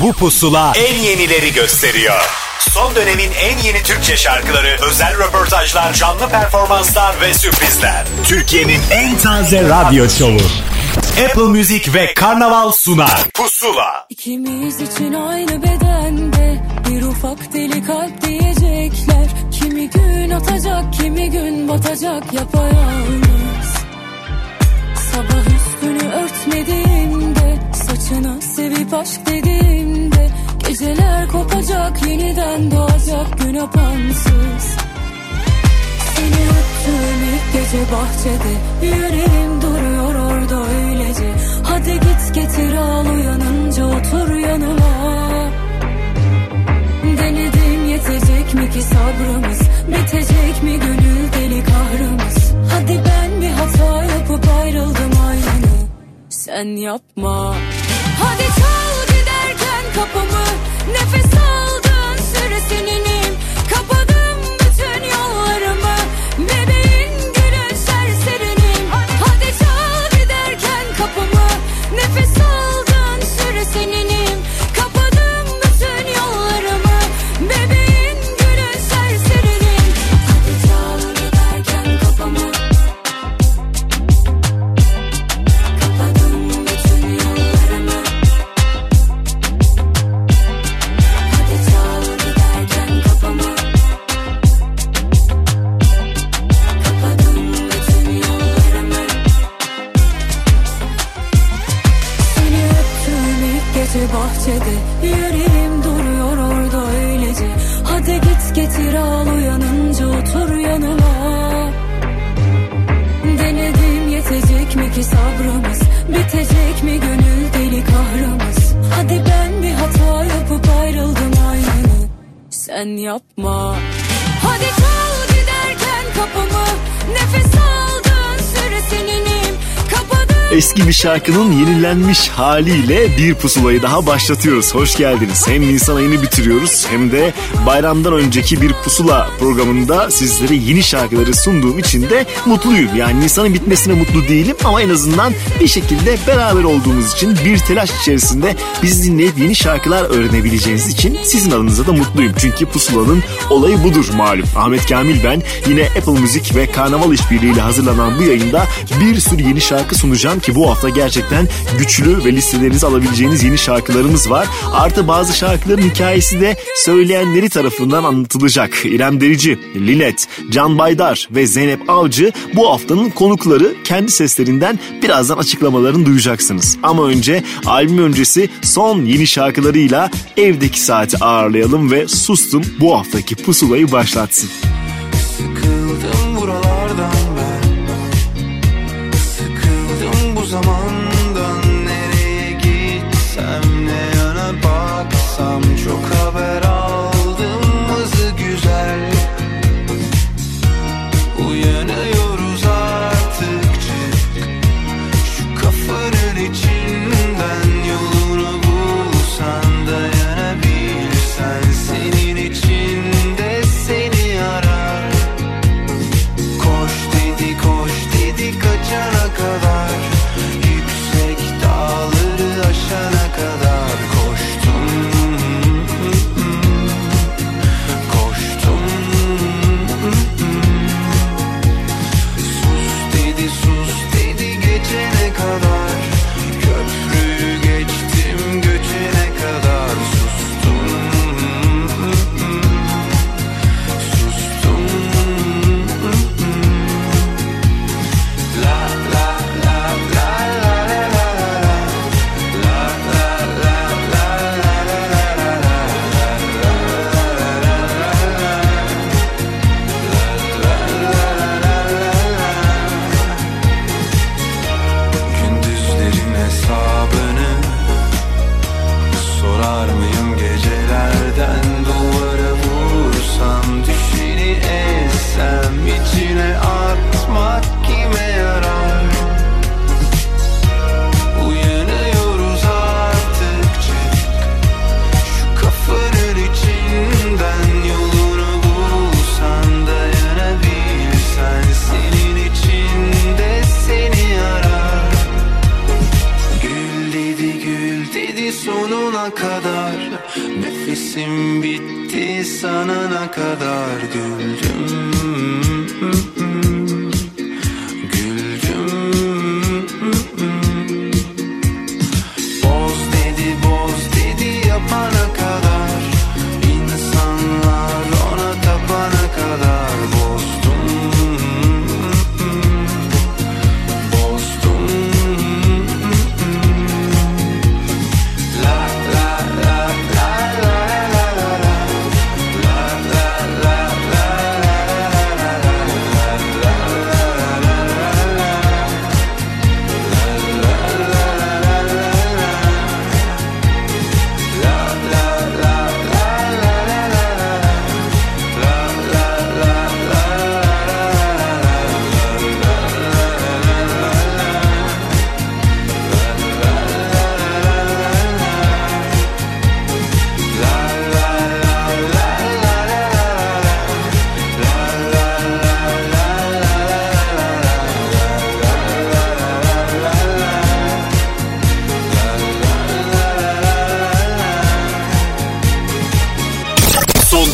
Bu pusula en yenileri gösteriyor. Son dönemin en yeni Türkçe şarkıları, özel röportajlar, canlı performanslar ve sürprizler. Türkiye'nin en taze radyo şovu. Apple Music ve Karnaval sunar. Pusula. İkimiz için aynı bedende bir ufak deli kalp diyecekler. Kimi gün atacak, kimi gün batacak yapayalnız. Sabah üstünü örtmediğimde, saçını sevip aşk dediğimde, geceler kopacak yeniden doğacak gün apansız. Seni öptüm ilk gece bahçede Yüreğim duruyor orada öylece. Hadi git getir al uyanınca otur yanıma. Denedim yetecek mi ki sabrımız? Bitecek mi gönül deli kahrımız? Hadi ben bir hata yapıp ayrıldım aynını. Sen yapma Hadi çal giderken kapımı. Nefes aldığın süre seninim sabrımız. Bitecek mi gönül deli kahrımız Hadi ben bir hata yapıp ayrıldım aynını Sen yapma. Hadi çal giderken kapımı. Nefes aldığın süre Kapadım Eski bir şarkının yenilenmiş haliyle bir pusulayı daha başlatıyoruz. Hoş geldiniz. Hem Nisan ayını bitiriyoruz hem de bayramdan önceki bir pusula programında sizlere yeni şarkıları sunduğum için de mutluyum. Yani Nisan'ın bitmesine mutlu değilim ama en azından bir şekilde beraber olduğumuz için bir telaş içerisinde bizi dinleyip yeni şarkılar öğrenebileceğiniz için sizin adınıza da mutluyum. Çünkü pusulanın olayı budur malum. Ahmet Kamil ben yine Apple Müzik ve Karnaval işbirliğiyle hazırlanan bu yayında bir sürü yeni şarkı sunacağım ki bu hafta gerçekten güçlü ve listelerinizi alabileceğiniz yeni şarkılarımız var. Artı bazı şarkıların hikayesi de söyleyenleri tarafından anlatılacak. İrem Derici, Linet, Can Baydar ve Zeynep Avcı bu haftanın konukları kendi seslerinden birazdan açıklamalarını duyacaksınız. Ama önce albüm öncesi son yeni şarkılarıyla evdeki saati ağırlayalım ve sustum bu haftaki pusulayı başlatsın.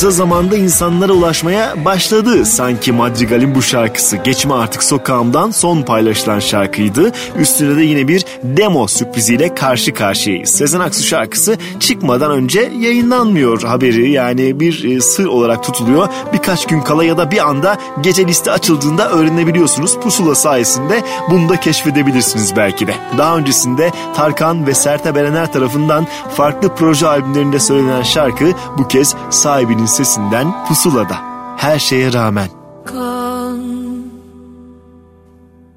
kısa zamanda insanlara ulaşmaya başladı sanki Madrigal'in bu şarkısı. Geçme artık sokağımdan son paylaşılan şarkıydı. Üstüne de yine bir demo sürpriziyle karşı karşıyayız. Sezen Aksu şarkısı çıkmadan önce yayınlanmıyor haberi yani bir e, sır olarak tutuluyor. Birkaç gün kala ya da bir anda gece liste açıldığında öğrenebiliyorsunuz. Pusula sayesinde bunu da keşfedebilirsiniz belki de. Daha öncesinde Tarkan ve Sertab Erener tarafından farklı proje albümlerinde söylenen şarkı bu kez sahibinin sesinden Pusula'da. Her şeye rağmen. kan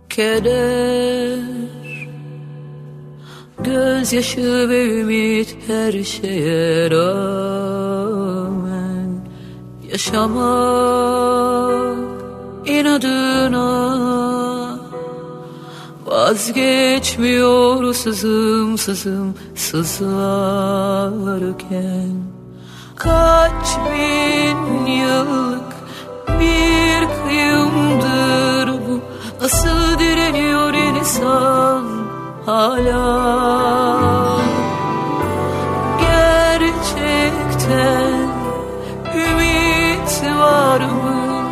keder gözyaşı ve ümit her şeye rağmen yaşamak inadına vazgeçmiyor sızım sızım sızarken kaç bin yıllık bir kıyımdır bu. Nasıl direniyor insan hala? Gerçekten ümit var mı?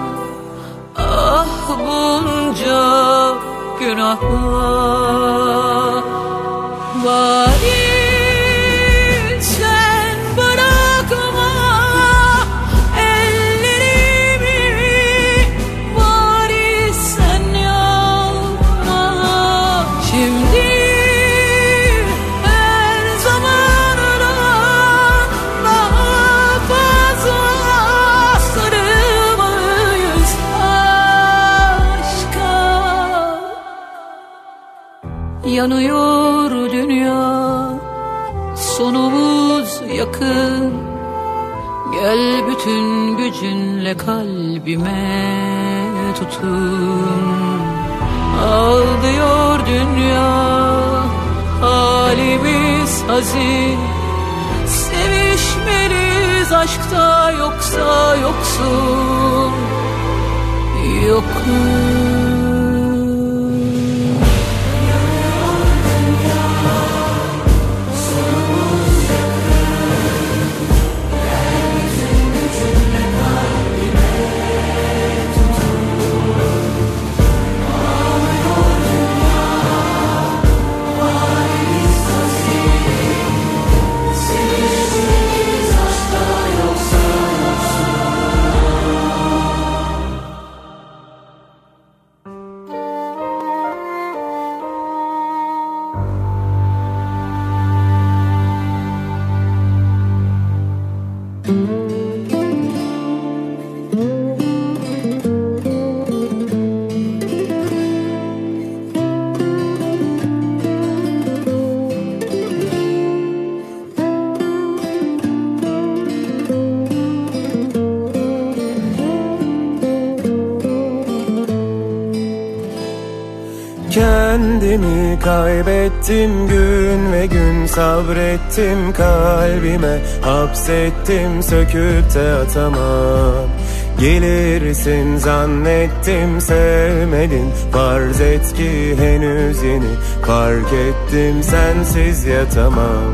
Ah bunca günahlar Yanıyor dünya. Sonumuz yakın. Gel bütün gücünle kalbime tutun. Ağlıyor dünya. Halimiz hazin. Sevişmeliyiz aşkta yoksa yoksun. Yokum kaybettim gün ve gün sabrettim kalbime. Hapsettim söküp de atamam. Gelirsin zannettim sevmedin. Farz et ki henüz yeni Fark ettim sensiz yatamam.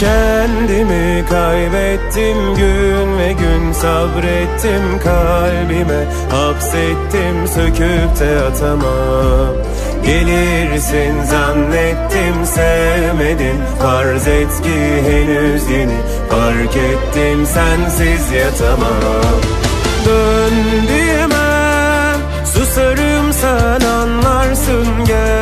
Kendimi kaybettim gün ve gün sabrettim kalbime. Hapsettim söküp de atamam Gelirsin zannettim sevmedin. Farz et ki henüz yeni Fark ettim sensiz yatamam. Dön diyemem Susarım sen anlarsın gel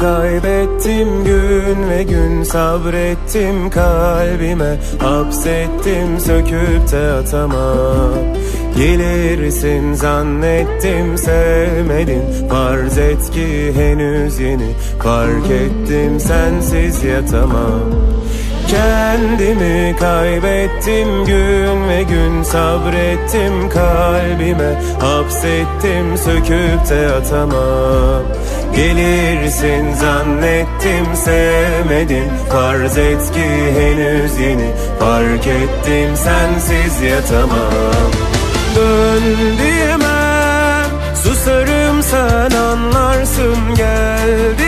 kaybettim gün ve gün sabrettim kalbime. Hapsettim söküp de atamam. Gelirsin zannettim sevmedin Farz et ki henüz yeni Fark ettim sensiz yatamam Kendimi kaybettim gün ve gün sabrettim kalbime. Hapsettim söküp de atamam. Gelirsin zannettim sevmedin. Farz et ki henüz yeni Fark ettim sensiz yatamam. Dön diyemem Susarım sen anlarsın. Gel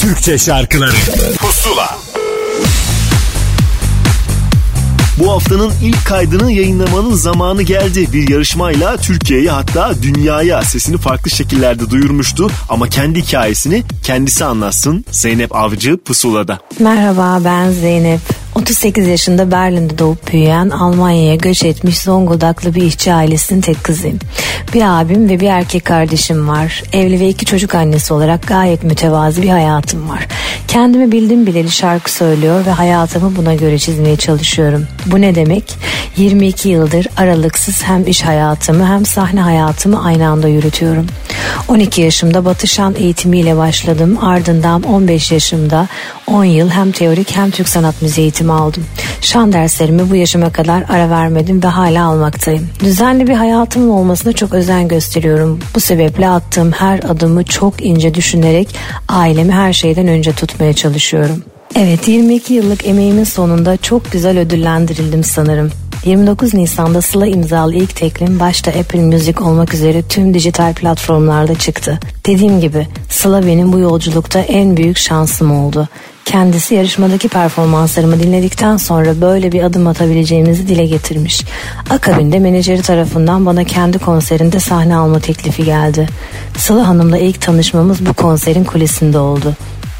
Türkçe şarkıları Pusula Bu haftanın ilk kaydını yayınlamanın zamanı geldi. Bir yarışmayla Türkiye'ye hatta dünyaya sesini farklı şekillerde duyurmuştu. Ama kendi hikayesini kendisi anlatsın Zeynep Avcı Pusula'da. Merhaba ben Zeynep. 38 yaşında Berlin'de doğup büyüyen Almanya'ya göç etmiş Zonguldaklı bir işçi ailesinin tek kızıyım. Bir abim ve bir erkek kardeşim var. Evli ve iki çocuk annesi olarak gayet mütevazi bir hayatım var. Kendimi bildim bileli şarkı söylüyor ve hayatımı buna göre çizmeye çalışıyorum. Bu ne demek? 22 yıldır aralıksız hem iş hayatımı hem sahne hayatımı aynı anda yürütüyorum. 12 yaşımda Batışan eğitimiyle başladım. Ardından 15 yaşımda 10 yıl hem teorik hem Türk sanat müziği eğitimi aldım. Şan derslerimi bu yaşıma kadar ara vermedim ve hala almaktayım. Düzenli bir hayatımın olmasına çok özen gösteriyorum. Bu sebeple attığım her adımı çok ince düşünerek ailemi her şeyden önce tutmaya çalışıyorum. Evet 22 yıllık emeğimin sonunda çok güzel ödüllendirildim sanırım. 29 Nisan'da Sıla imzalı ilk teklim başta Apple Music olmak üzere tüm dijital platformlarda çıktı. Dediğim gibi Sıla benim bu yolculukta en büyük şansım oldu. Kendisi yarışmadaki performanslarımı dinledikten sonra böyle bir adım atabileceğimizi dile getirmiş. Akabinde menajeri tarafından bana kendi konserinde sahne alma teklifi geldi. Sıla Hanım'la ilk tanışmamız bu konserin kulisinde oldu.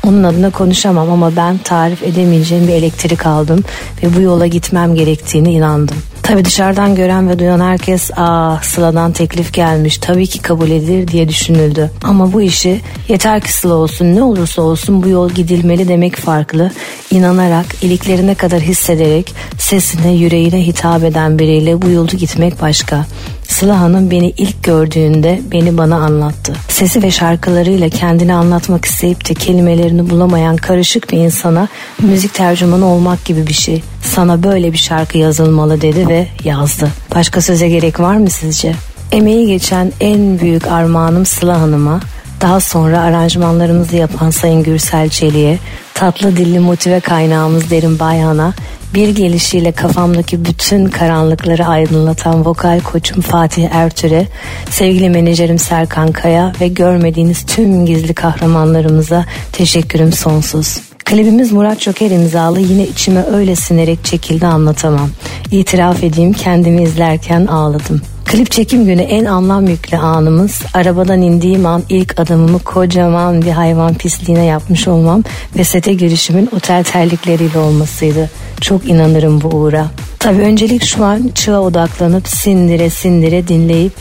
Onun adına konuşamam ama ben tarif edemeyeceğim bir elektrik aldım ve bu yola gitmem gerektiğini inandım. Tabi dışarıdan gören ve duyan herkes aa Sıla'dan teklif gelmiş tabii ki kabul edilir diye düşünüldü. Ama bu işi yeter ki Sıla olsun ne olursa olsun bu yol gidilmeli demek farklı. İnanarak iliklerine kadar hissederek sesine yüreğine hitap eden biriyle bu yolu gitmek başka. Sıla Hanım beni ilk gördüğünde beni bana anlattı. Sesi ve şarkılarıyla kendini anlatmak isteyip de kelimelerini bulamayan karışık bir insana müzik tercümanı olmak gibi bir şey. Sana böyle bir şarkı yazılmalı dedi ve yazdı. Başka söze gerek var mı sizce? Emeği geçen en büyük armağanım Sıla Hanım'a, daha sonra aranjmanlarımızı yapan Sayın Gürsel Çelik'e, tatlı dilli motive kaynağımız Derin Bayhan'a, bir gelişiyle kafamdaki bütün karanlıkları aydınlatan vokal koçum Fatih Ertür'e, sevgili menajerim Serkan Kaya ve görmediğiniz tüm gizli kahramanlarımıza teşekkürüm sonsuz. Klibimiz Murat Joker imzalı yine içime öyle sinerek çekildi anlatamam. İtiraf edeyim kendimi izlerken ağladım. Klip çekim günü en anlam yüklü anımız arabadan indiğim an ilk adımımı kocaman bir hayvan pisliğine yapmış olmam ve sete girişimin otel terlikleriyle olmasıydı. Çok inanırım bu uğra. Tabii öncelik şu an çığa odaklanıp sindire sindire dinleyip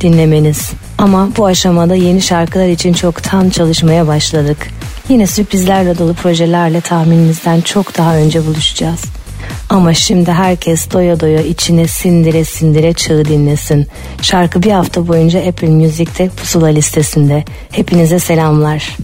dinlemeniz. Ama bu aşamada yeni şarkılar için çoktan çalışmaya başladık. Yine sürprizlerle dolu projelerle tahmininizden çok daha önce buluşacağız. Ama şimdi herkes doya doya içine sindire sindire çığ dinlesin. Şarkı bir hafta boyunca Apple Music'te pusula listesinde. Hepinize selamlar.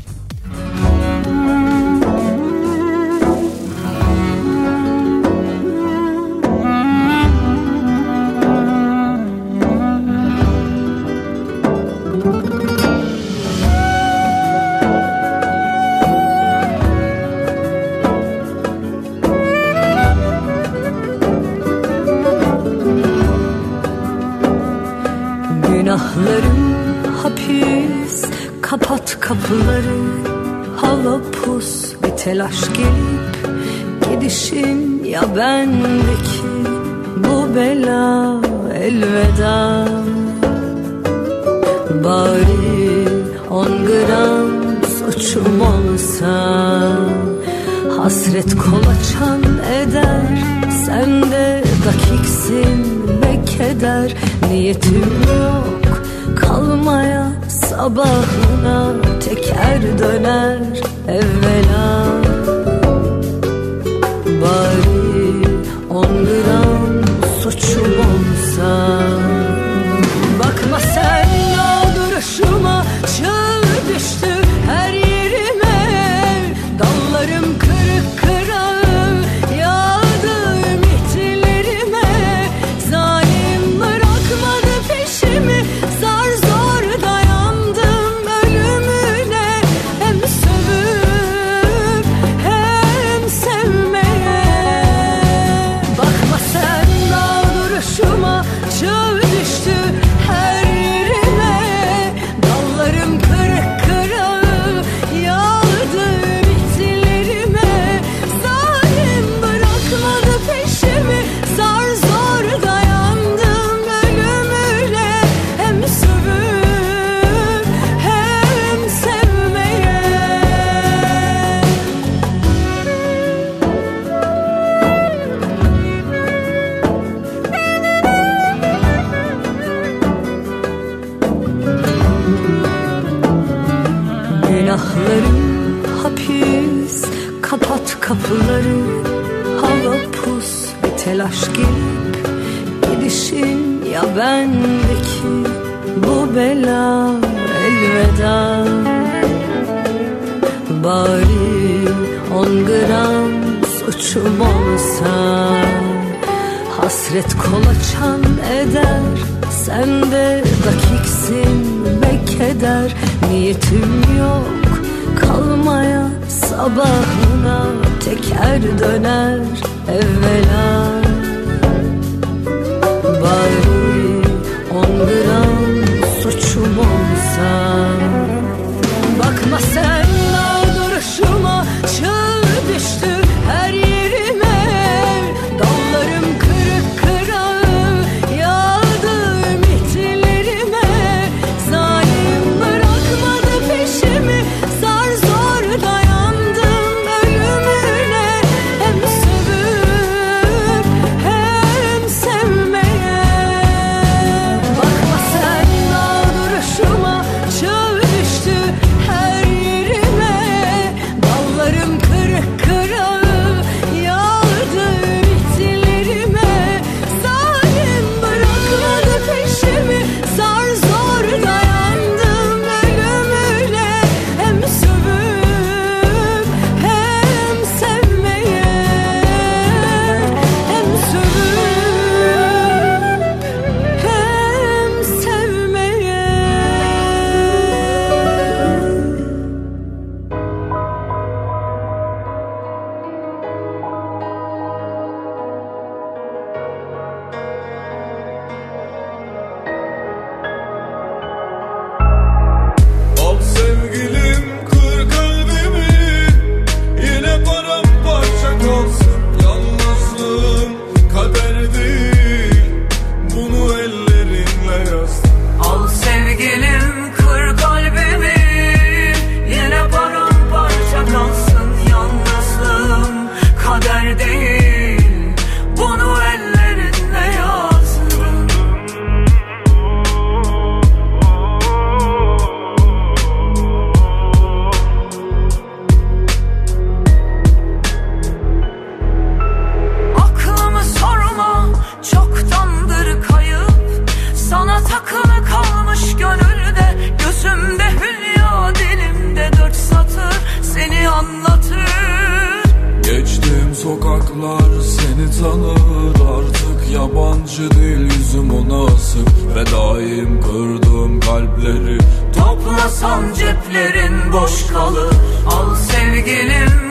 Daim kırdığım kalpleri Toplasan ceplerin boş kalır. Al sevgilim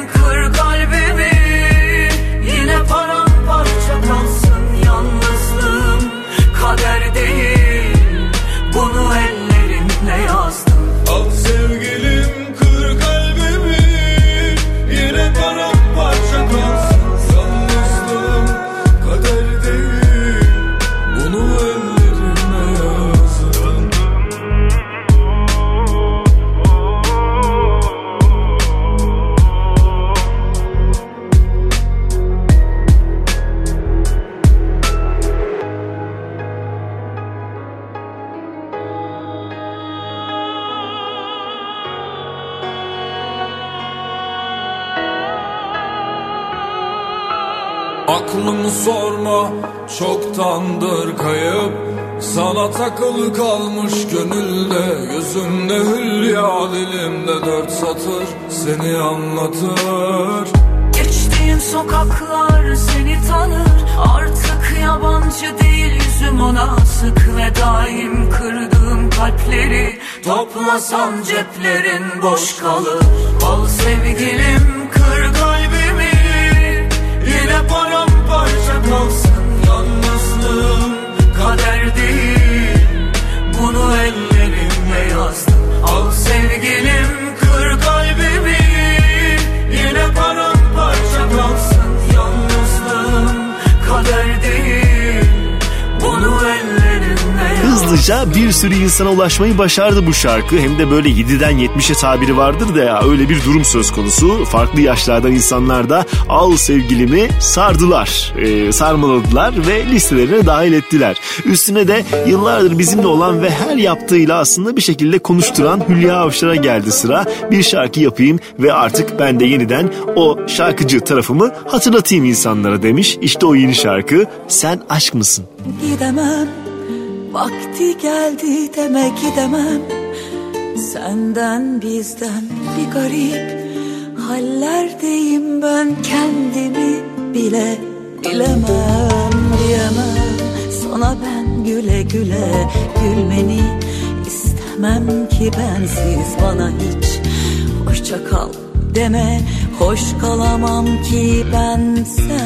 Takılı kalmış gönülde Gözümde hülya dilimde dört satır Seni anlatır. Geçtiğim sokaklar seni tanır Artık yabancı değil yüzüm ona sık Ve daim kırdığım kalpleri Toplasan ceplerin boş kalır. Al sevgilim Hızlıca bir sürü insana ulaşmayı başardı bu şarkı. Hem de böyle 7'den 70'e tabiri vardır da ya öyle bir durum söz konusu. Farklı yaşlardan insanlar da al sevgilimi sardılar, e, sarmaladılar ve listelerine dahil ettiler. Üstüne de yıllardır bizimle olan ve her yaptığıyla aslında bir şekilde konuşturan Hülya Avşar'a geldi sıra. Bir şarkı yapayım ve artık ben de yeniden o şarkıcı tarafımı hatırlatayım insanlara demiş. İşte o yeni şarkı Sen Aşk Mısın? Gidemem Vakti geldi deme gidemem Senden bizden bir garip Hallerdeyim ben kendimi bile bilemem diyemem. Sana ben güle güle gülmeni istemem ki bensiz bana hiç Hoşça kal deme. Hoş kalamam ki ben sensiz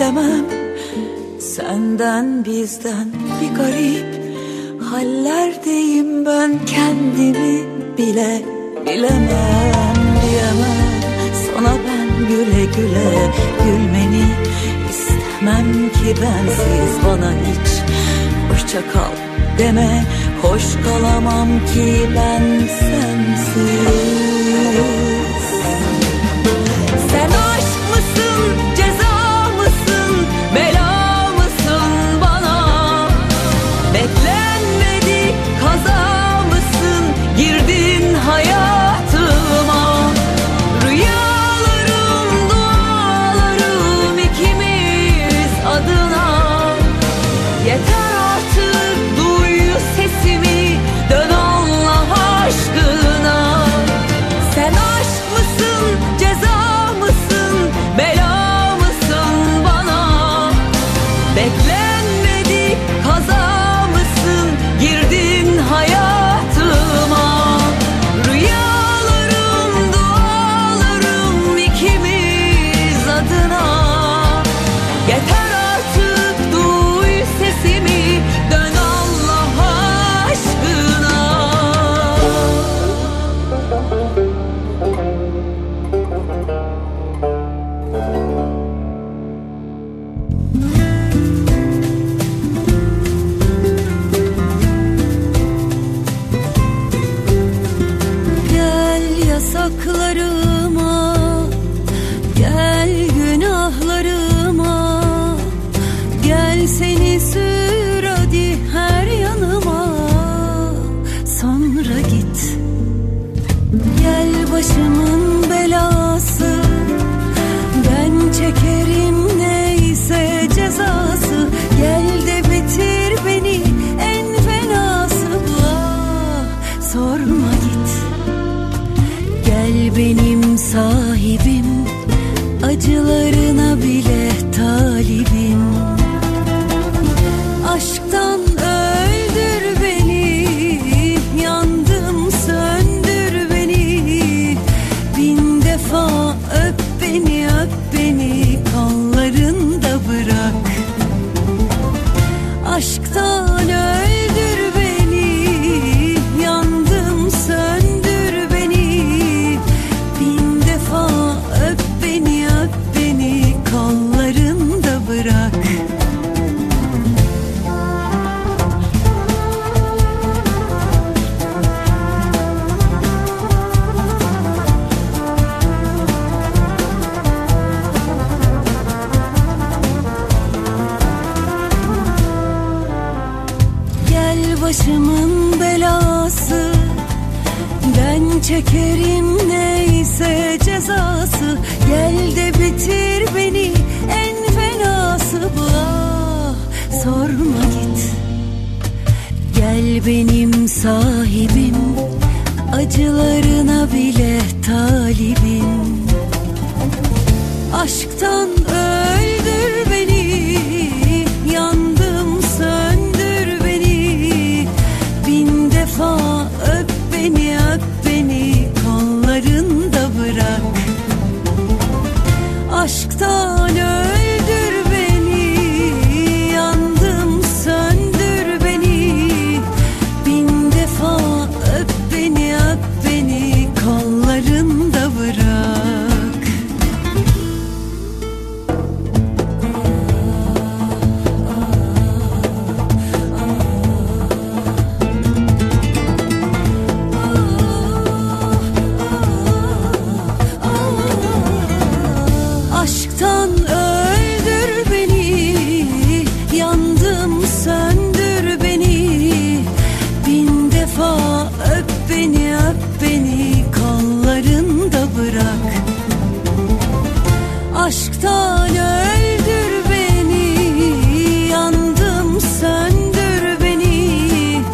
deme gidemem. Senden bizden bir garip Hallerdeyim ben. Kendimi bile bilemem diyemem. Sana ben güle güle gülmeni istemem ki bensiz. Bana hiç Hoşça kal deme. Hoş kalamam ki ben sensiz. Sen aşk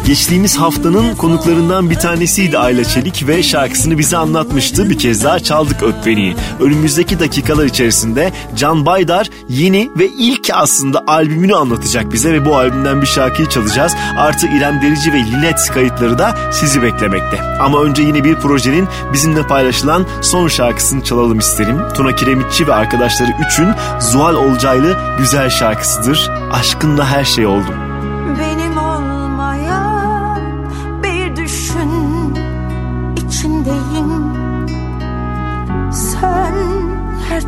Geçtiğimiz haftanın konuklarından bir tanesiydi Ayla Çelik ve şarkısını bize anlatmıştı. Bir kez daha çaldık Öp Beni'yi. Önümüzdeki dakikalar içerisinde Can Baydar yeni ve ilk aslında albümünü anlatacak bize ve bu albümden bir şarkıyı çalacağız. Artı İrem Derici ve Linet kayıtları da sizi beklemekte. Ama önce yine bir projenin bizimle paylaşılan son şarkısını çalalım isterim. Tuna Kiremitçi ve arkadaşları üçün Zuhal Olcaylı güzel şarkısıdır. Aşkınla her şey oldum.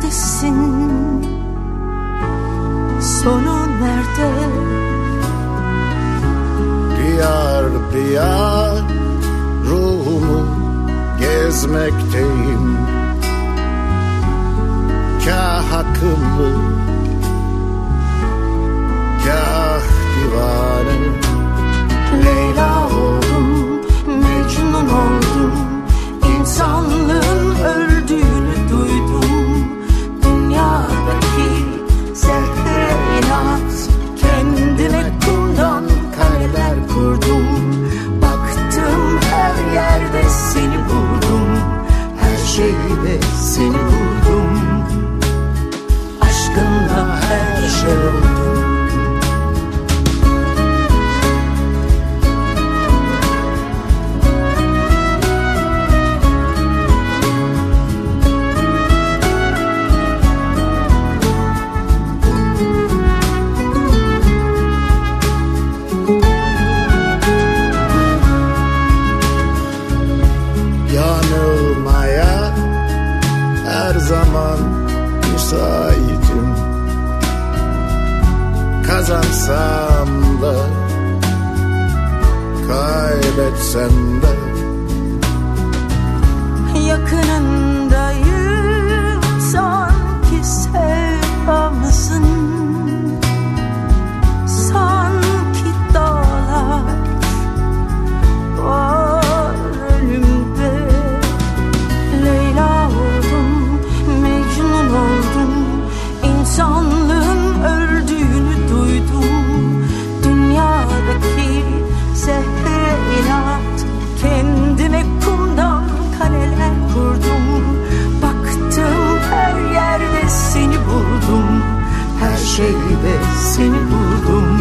Neredesin Sonu nerede Diyar diyar ruhumu gezmekteyim. Kah akıllı, kah divane Leyla oldum, Mecnun oldum. İnsanlığın öldüğünü şeyde seni buldum. Aşkınla her şey oldum Kazansam da kaybetsem de. Yakınındayım sanki sevdamızın şeyde seni buldum.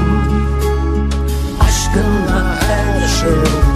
Aşkınla her şey oldum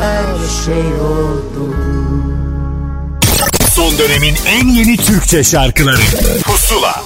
her şey oldum Son dönemin en yeni Türkçe şarkıları. Pusula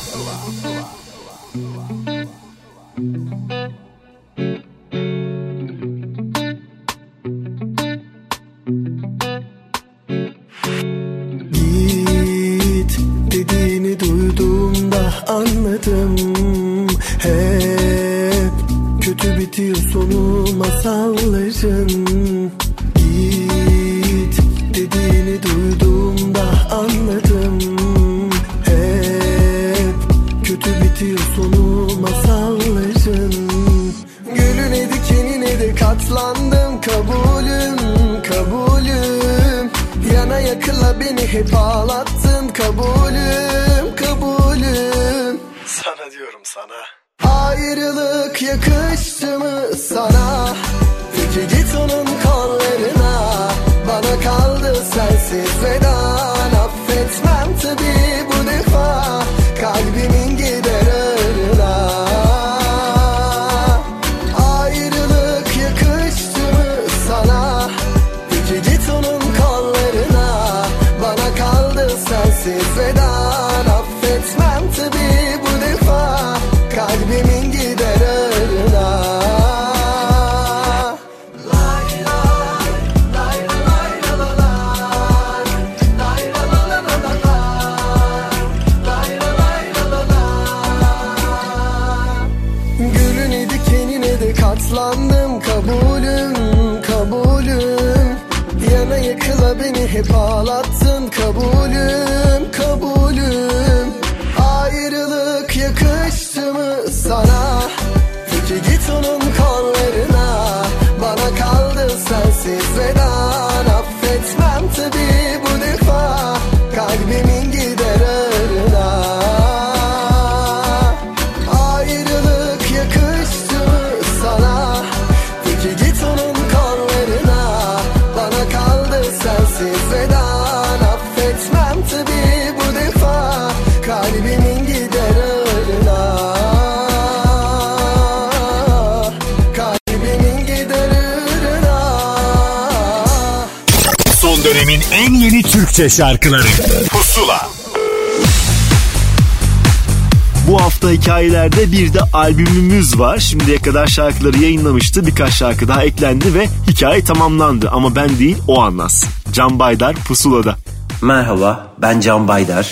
şarkıları Pusula Bu hafta hikayelerde bir de albümümüz var. Şimdiye kadar şarkıları yayınlamıştı. Birkaç şarkı daha eklendi ve hikaye tamamlandı. Ama ben değil o anlatsın. Can Baydar Pusula'da. Merhaba, ben Can Baydar.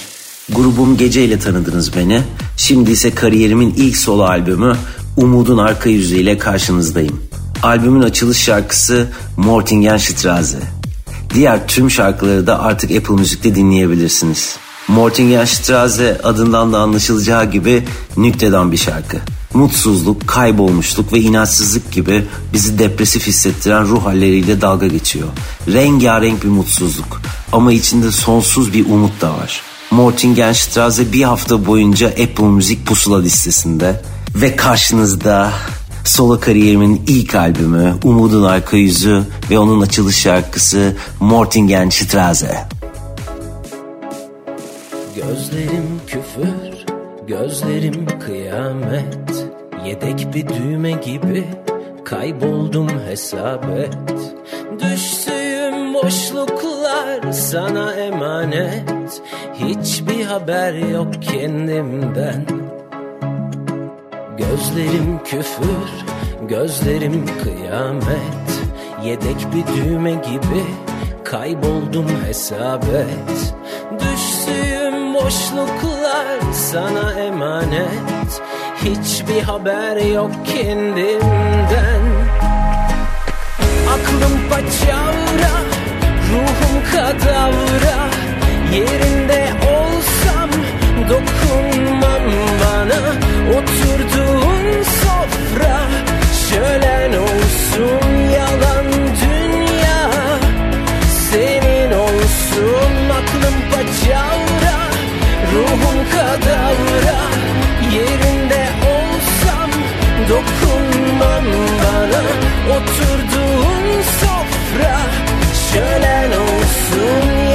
Grubum Gece ile tanıdınız beni. Şimdi ise kariyerimin ilk solo albümü Umudun Arka Yüzü ile karşınızdayım. Albümün açılış şarkısı Mortingenstraße. Diğer tüm şarkıları da artık Apple Müzik'te dinleyebilirsiniz. Mortingenstraße adından da anlaşılacağı gibi nükteden bir şarkı. Mutsuzluk, kaybolmuşluk ve inançsızlık gibi bizi depresif hissettiren ruh halleriyle dalga geçiyor. Rengarenk bir mutsuzluk ama içinde sonsuz bir umut da var. Mortingenstraße bir hafta boyunca Apple Müzik pusula listesinde ve karşınızda solo kariyerimin ilk albümü Umudun Arka Yüzü ve onun açılış şarkısı Mortingenstraße. Gözlerim küfür, gözlerim kıyamet. Yedek bir düğme gibi kayboldum hesap et. Düştüğüm boşluklar sana emanet. Hiçbir haber yok kendimden Gözlerim küfür, gözlerim kıyamet. Yedek bir düğme gibi kayboldum hesap et Düştüğüm boşluklar sana emanet. Hiçbir haber yok kendimden Aklım paçavra, ruhum kadavra. Yerinde dokunmam bana Oturduğun sofra şölen olsun yalan dünya Senin olsun. Aklım paçavra, ruhum kadavra Yerinde olsam dokunmam bana. Oturduğun sofra şölen olsun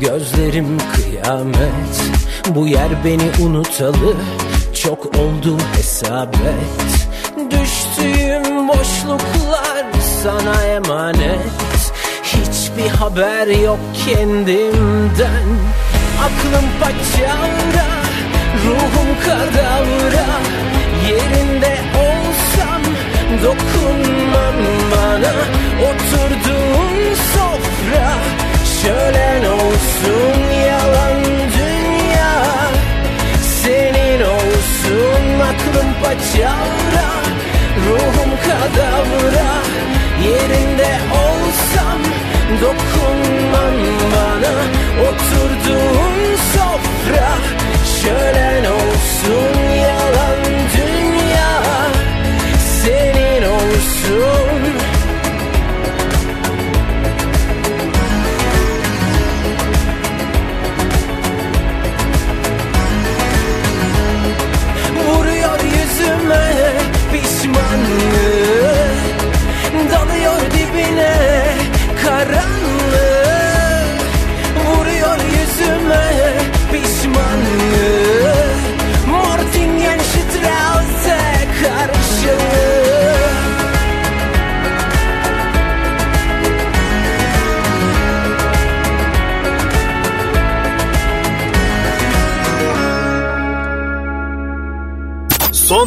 gözlerim kıyamet. Bu yer beni unutalı, çok oldu hesap et Düştüğüm boşluklar sana emanet. Hiç Hiçbir haber yok kendimden. Aklım paçavra Ruhum kadavra. Yerinde olsam Dokunmam bana. Oturduğun sofra Şölen olsun yalan dünya Senin olsun aklım paçavra Ruhum kadavra Yerinde olsam Dokunmam bana Oturduğun sofra. Şölen olsun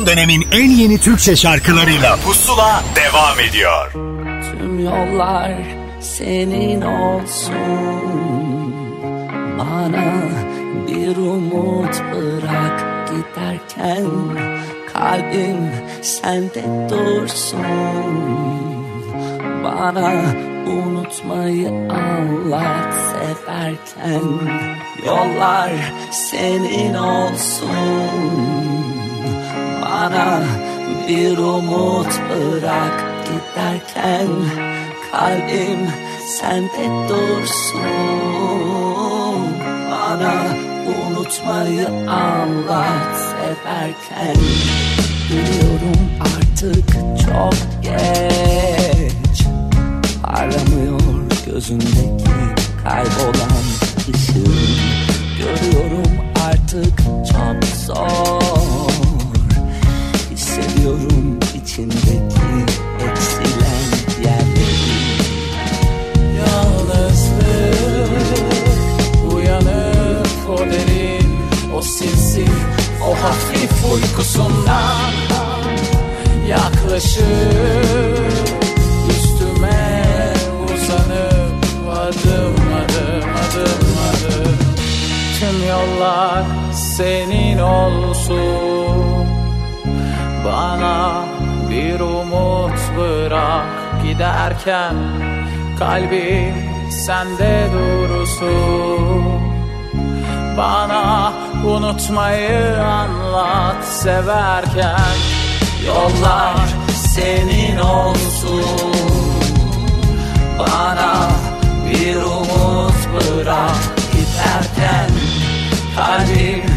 Son dönemin en yeni Türkçe şarkılarıyla. Pusula devam ediyor. Tüm yollar senin olsun. Bana bir umut bırak giderken Kalbim sende dursun. Bana unutmayı anlat severken Yollar senin olsun bana bir umut bırak giderken kalbim sende dursun. Bana unutmayı anlat severken. Biliyorum artık çok geç. Aramıyor gözündeki kaybolan ışığın görüyorum artık çok zor Hissediyorum içindeki eksilen yerleri. Yalnızlık uyanıp o derin O sinsi o hafif uykusundan Yaklaşıp üstüme uzanıp Adım adım adım adım. Tüm yollar senin olsun Bana bir umut bırak giderken Kalbim sende dursun. Bana unutmayı anlat severken Yollar senin olsun. Bana bir umut bırak giderken Kalbim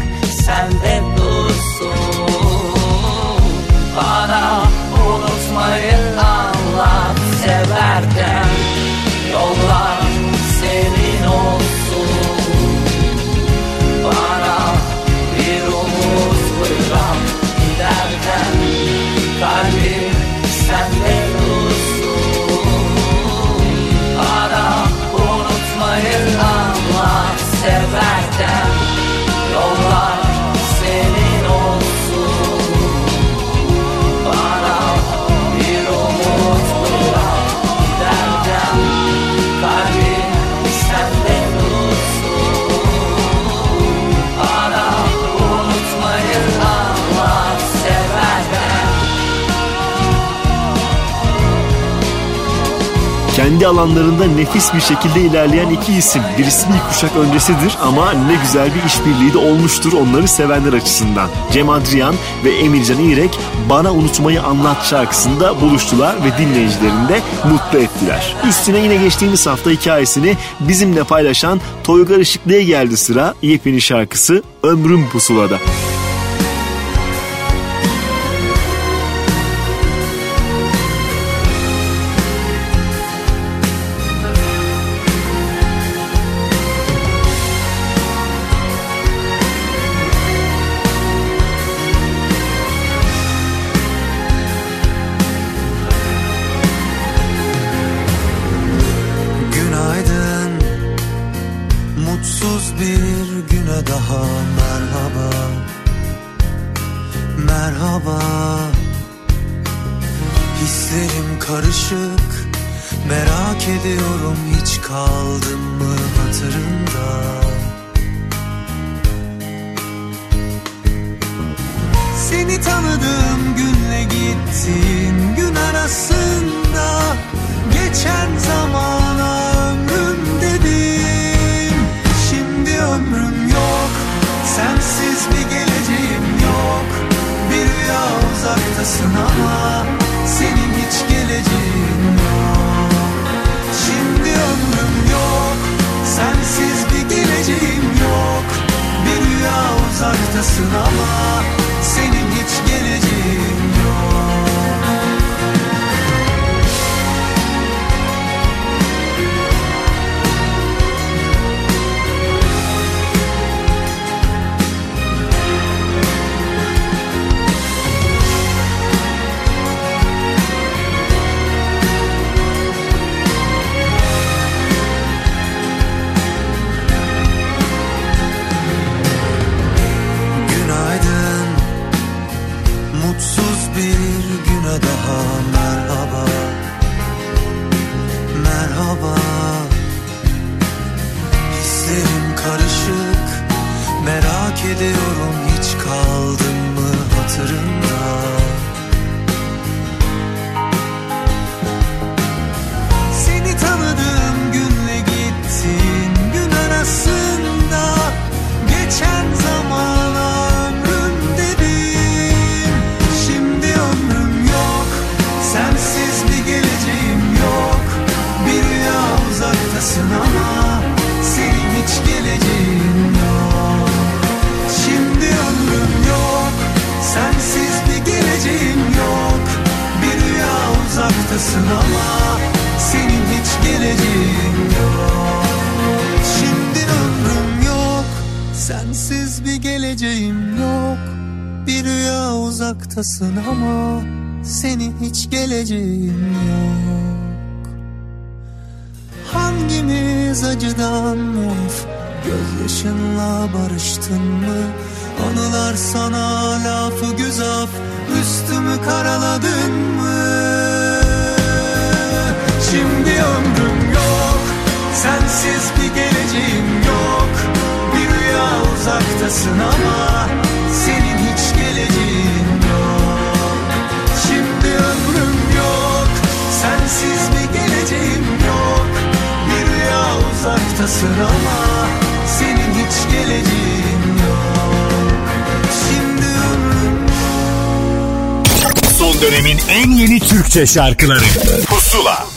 Kendi alanlarında nefis bir şekilde ilerleyen iki isim. Birisi bir kuşak öncesidir ama ne güzel bir işbirliği de olmuştur onları sevenler açısından. Cem Adrian ve Emircan İrek Bana Unutmayı Anlat şarkısında buluştular ve dinleyicilerini de mutlu ettiler. Üstüne yine geçtiğimiz hafta hikayesini bizimle paylaşan Toygar Işıklı'ya geldi sıra yepyeni şarkısı Ömrüm Pusula'da. Mutsuz bir güne daha merhaba. Merhaba. Hislerim karışık. Merak ediyorum hiç kaldım mı hatırında uzaktasın ama Senin hiç geleceğin yok. Şimdi ömrüm yok Sensiz bir geleceğim yok. Bir rüya uzaktasın ama Senin hiç geleceğin yok. Hangimiz acıdan of Gözyaşınla barıştın mı? Anılar sana lafı güzaf Üstümü karaladın mı Sensiz bir geleceğim yok. Bir rüya uzaktasın ama Senin hiç geleceğin yok. Şimdi ömrüm yok. Sensiz bir geleceğim yok. Bir rüya uzaktasın ama Senin hiç geleceğin yok. Şimdi ömrüm Son dönemin en yeni Türkçe şarkıları. Pusula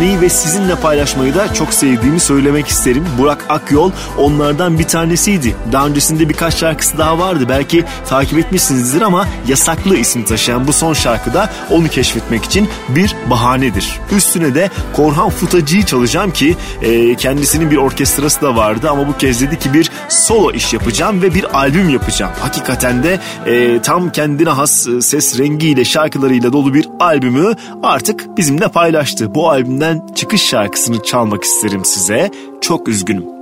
keşfetmeyi ve sizinle paylaşmayı da çok sevdiğimi söylemek isterim. Burak Akyol onlardan bir tanesiydi. Daha öncesinde birkaç şarkısı daha vardı. Belki takip etmişsinizdir ama yasaklı isim taşıyan bu son şarkıda onu keşfetmek için bir bahanedir. Üstüne de Korhan Futacı'yı çalacağım ki e, kendisinin bir orkestrası da vardı ama bu kez dedi ki bir solo iş yapacağım ve bir albüm yapacağım. Hakikaten de e, tam kendine has e, ses rengiyle şarkılarıyla dolu bir albümü artık bizimle paylaştı. Bu albümden çıkış şarkısını çalmak isterim size. Çok üzgünüm.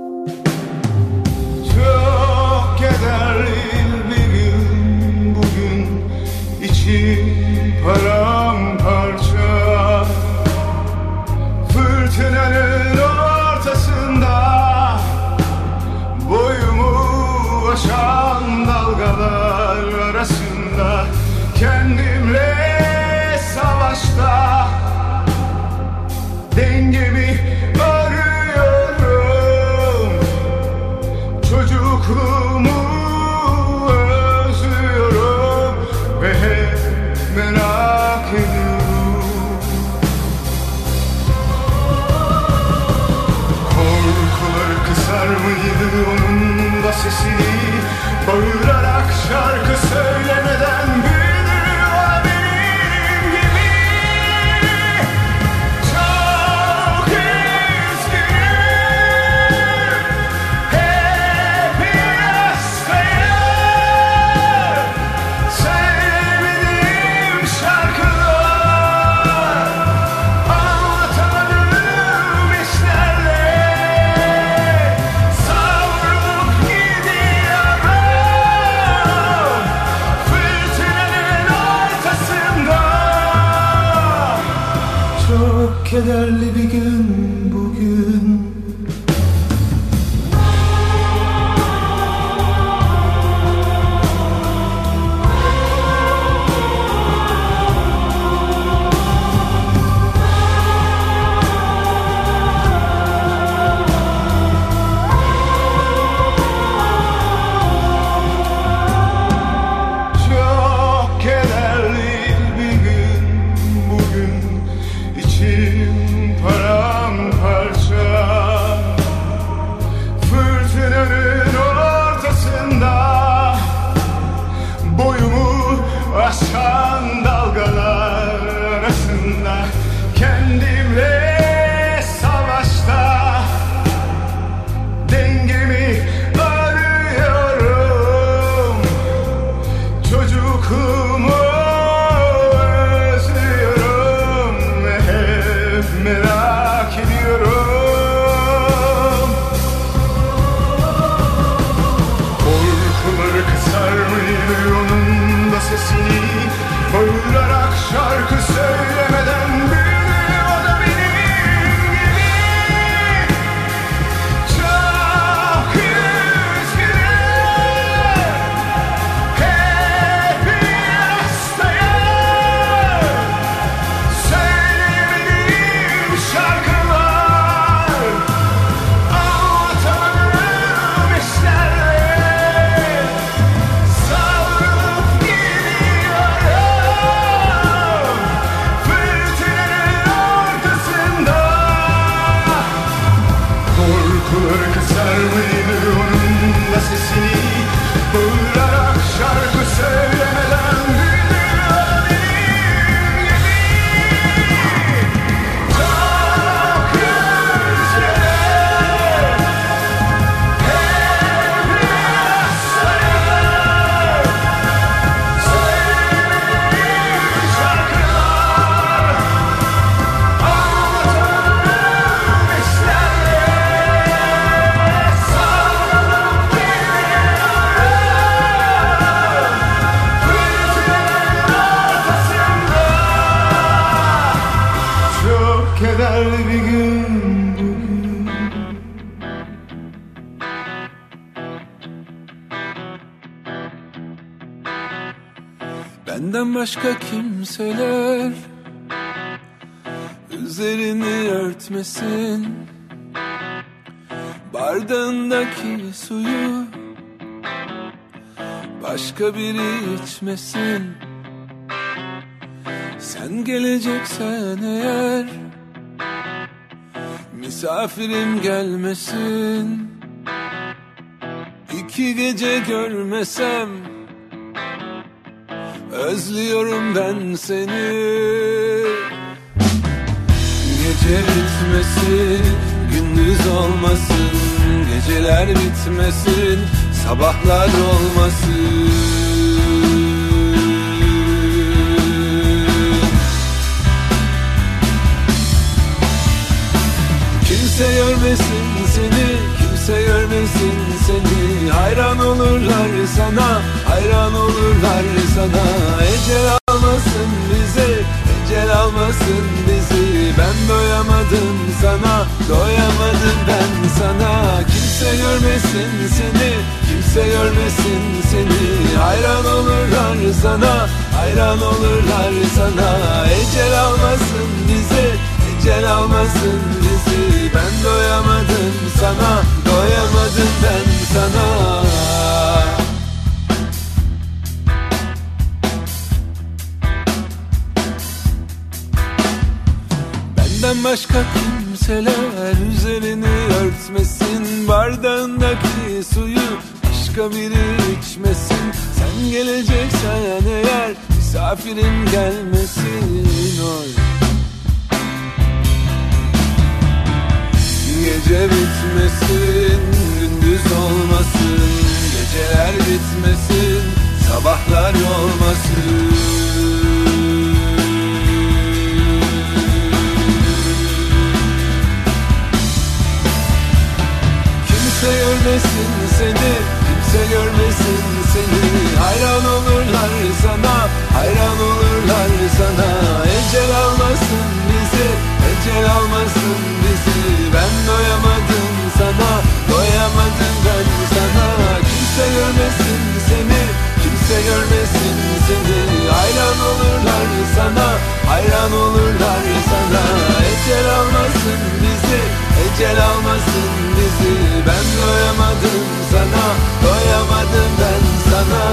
Benden başka kimseler Üzerini örtmesin. Bardağındaki suyu Başka biri içmesin. Sen geleceksen eğer Misafirim gelmesin. İki gece görmesem Özlüyorum ben seni. Gece bitmesin Gündüz olmasın Geceler bitmesin Sabahlar olmasın. Kimse görmesin seni Kimse görmesin seni. Hayran olurlar sana Hayran olurlar sana. Ecel almasın bizi Ecel almasın bizi. Ben doyamadım sana Doyamadım ben sana. Kimse görmesin seni Kimse görmesin seni. Hayran olurlar sana Hayran olurlar sana. Ecel almasın bizi Ecel almasın bizi. Ben doyamadım sana Doyamadım ben sana. Benden başka kimseler üzerini örtmesin. Bardağındaki suyu başka biri içmesin. Sen geleceksen eğer misafirim gelmesin. Oy Gece bitmesin, gündüz olmasın. Geceler bitmesin, sabahlar olmasın Kimse görmesin seni, kimse görmesin seni. Hayran olurlar sana, hayran olurlar sana. Ecel almasın bizi, ecel almasın Ben doyamadım sana, doyamadım ben sana. Kimse görmesin seni, kimse görmesin seni. Hayran olurlar sana, hayran olurlar sana. Ecel almasın bizi, ecel almasın bizi. Ben doyamadım sana, doyamadım ben sana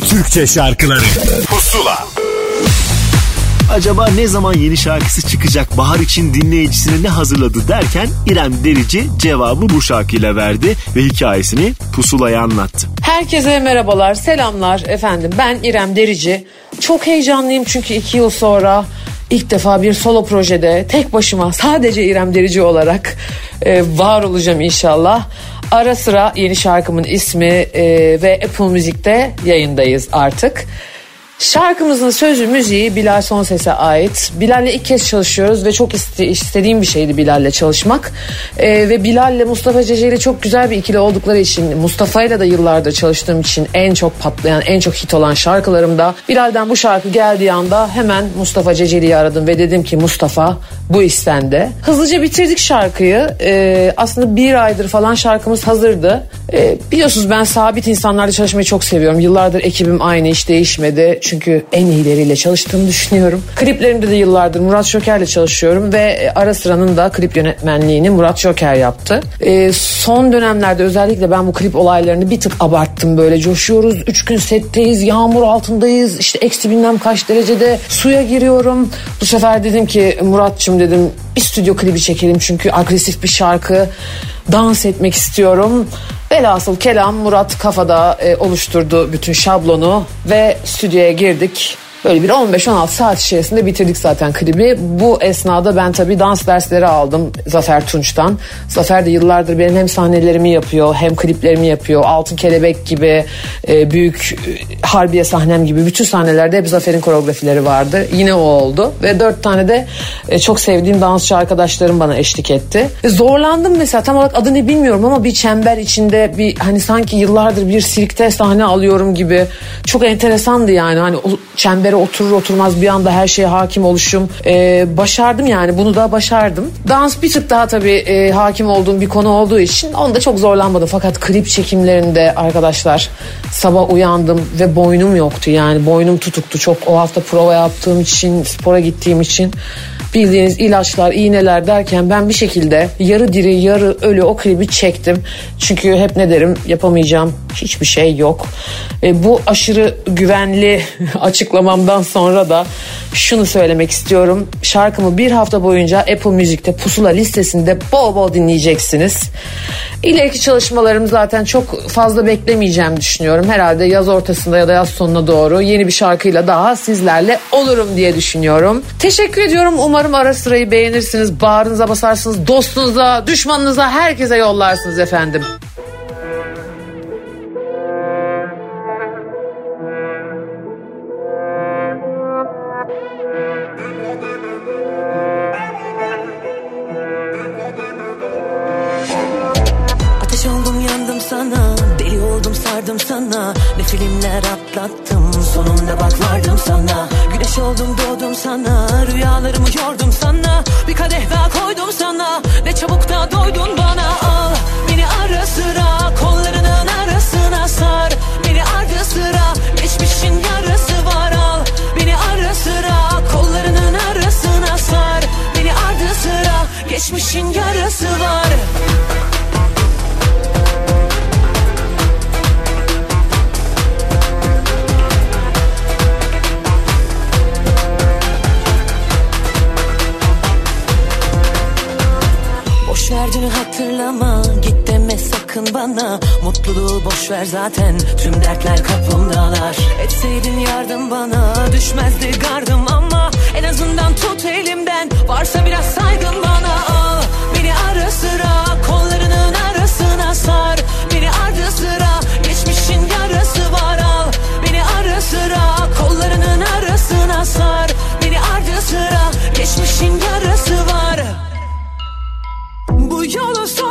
yeni Türkçe şarkıları Pusula Acaba ne zaman yeni şarkısı çıkacak bahar için dinleyicisine ne hazırladı derken İrem Derici cevabı bu şarkıyla verdi ve hikayesini pusulaya anlattı. Herkese merhabalar, selamlar efendim. Ben İrem Derici. Çok heyecanlıyım çünkü iki yıl sonra ilk defa bir solo projede tek başıma sadece İrem Derici olarak e, var olacağım inşallah. Ara sıra yeni şarkımın ismi e, ve Apple Müzik'te yayındayız artık. Şarkımızın sözü müziği Bilal Sonses'e ait. Bilal'le ilk kez çalışıyoruz ve çok iste- istediğim bir şeydi Bilal'le çalışmak. Ee, ve Bilal'le Mustafa Ceceli çok güzel bir ikili oldukları için Mustafa'yla da yıllardır çalıştığım için en çok patlayan, en çok hit olan şarkılarımda Bilal'den bu şarkı geldiği anda hemen Mustafa Ceceli'yi aradım ve dedim ki Mustafa bu istendi. Hızlıca bitirdik şarkıyı. Ee, aslında bir aydır falan şarkımız hazırdı. Ee, biliyorsunuz ben sabit insanlarla çalışmayı çok seviyorum. Yıllardır ekibim aynı hiç değişmedi. Çünkü en iyileriyle çalıştığımı düşünüyorum. Kliplerimde de yıllardır Murat Şoker'le çalışıyorum ve e, ara sıranın da klip yönetmenliğini Murat Şoker yaptı. Ee, son dönemlerde özellikle ben bu klip olaylarını bir tık abarttım böyle. Coşuyoruz, üç gün setteyiz, yağmur altındayız, işte eksi bilmem kaç derecede suya giriyorum. Bu sefer dedim ki Muratçım dedim bir stüdyo klibi çekelim çünkü agresif bir şarkı dans etmek istiyorum. Velhasıl kelam Murat kafada e, oluşturdu bütün şablonu ve stüdyoya girdik. Böyle bir 15-16 saat içerisinde bitirdik zaten klibi. Bu esnada ben tabii dans dersleri aldım Zafer Tunç'tan. Zafer de yıllardır benim hem sahnelerimi yapıyor hem kliplerimi yapıyor. Altın Kelebek gibi e, büyük e, Harbiye sahnem gibi bütün sahnelerde hep Zafer'in koreografileri vardı. Yine o oldu ve dört tane de e, çok sevdiğim dansçı arkadaşlarım bana eşlik etti. Zorlandım mesela tam olarak adını bilmiyorum ama bir çember içinde bir hani sanki yıllardır bir sirkte sahne alıyorum gibi çok enteresandı yani hani o çembere oturur oturmaz bir anda her şeye hakim oluşum E, başardım yani. Bunu da başardım. Dans bir tık daha tabii e, hakim olduğum bir konu olduğu için onda çok zorlanmadım. Fakat klip çekimlerinde arkadaşlar sabah uyandım ve boynum yoktu. Yani boynum tutuktu çok. O hafta prova yaptığım için spora gittiğim için bildiğiniz ilaçlar, iğneler derken ben bir şekilde yarı diri yarı ölü o klibi çektim. Çünkü hep ne derim yapamayacağım hiçbir şey yok. E, bu aşırı güvenli açıklamamdan sonra da şunu söylemek istiyorum. Şarkımı bir hafta boyunca Apple Music'te pusula listesinde bol bol dinleyeceksiniz. İleriki çalışmalarım zaten çok fazla beklemeyeceğim düşünüyorum. Herhalde yaz ortasında ya da yaz sonuna doğru yeni bir şarkıyla daha sizlerle olurum diye düşünüyorum. Teşekkür ediyorum. Umarım ara sırayı beğenirsiniz. Bağrınıza basarsınız. Dostunuza, düşmanınıza, herkese yollarsınız efendim. Ateş oldum yandım sana Deli oldum sardım sana Ne filmler atlattım Güneş oldum doğdum sana. Rüyalarımı yordum sana. Bir kadeh daha koydum sana. Ne çabuk da doydun bana. Al beni ara sıra. Kollarının arasına sar. Beni ardı sıra. Geçmişin yarası var. Al Beni ara sıra. Kollarının arasına sar. Beni ardı sıra. Geçmişin yarası var hatırlama Git deme sakın bana. Mutluluğu boş ver zaten Tüm dertler kapımdalar. Etseydin yardım bana Düşmezdi gardım ama En azından tut elimden. Varsa biraz saygın bana Al beni ara sıra. Kollarının arasına sar Beni ardı sıra. Geçmişin yarası var Al beni ara sıra. Kollarının arasına sar Beni ardı sıra. Geçmişin yarası var. Bu yolun sonu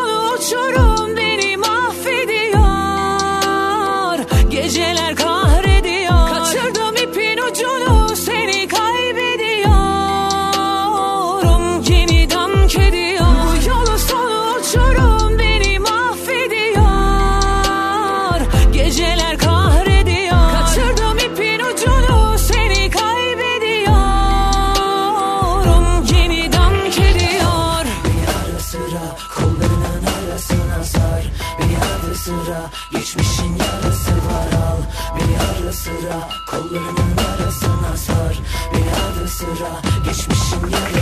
sıra kollarının arasına sar. Beni arada sıra geçmişin yarası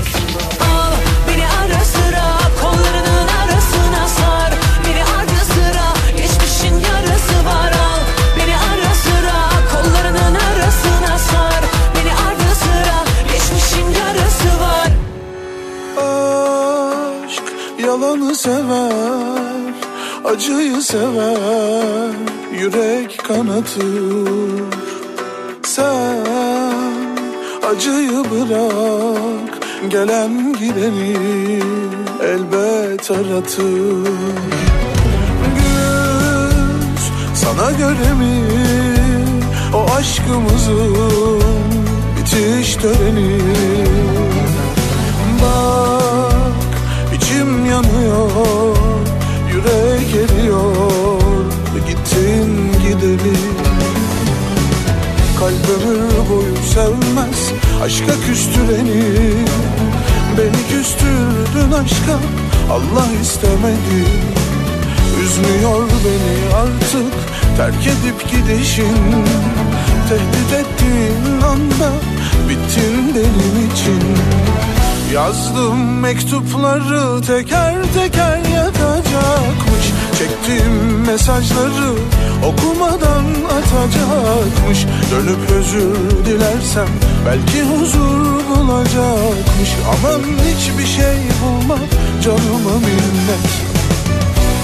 acıyı sever, yürek kanatır. Sen acıyı bırak, gelen gideni elbet aratır. Güz sana göre mi o aşkımızın bitiş töreni? Bak içim yanıyor Yürek eriyor Gittin gideli Kalp ömür boyu sevmez Aşka küstüreni. Beni küstürdün aşka Allah istemedi. Üzmüyor beni artık Terk edip gidişin. Tehdit ettiğin anda Bittin benim için Yazdım mektupları teker teker yakacakmış. Çektiğim mesajları okumadan atacakmış. Dönüp özür dilersem belki huzur bulacakmış. Aman hiçbir şey bulmam canıma minnet.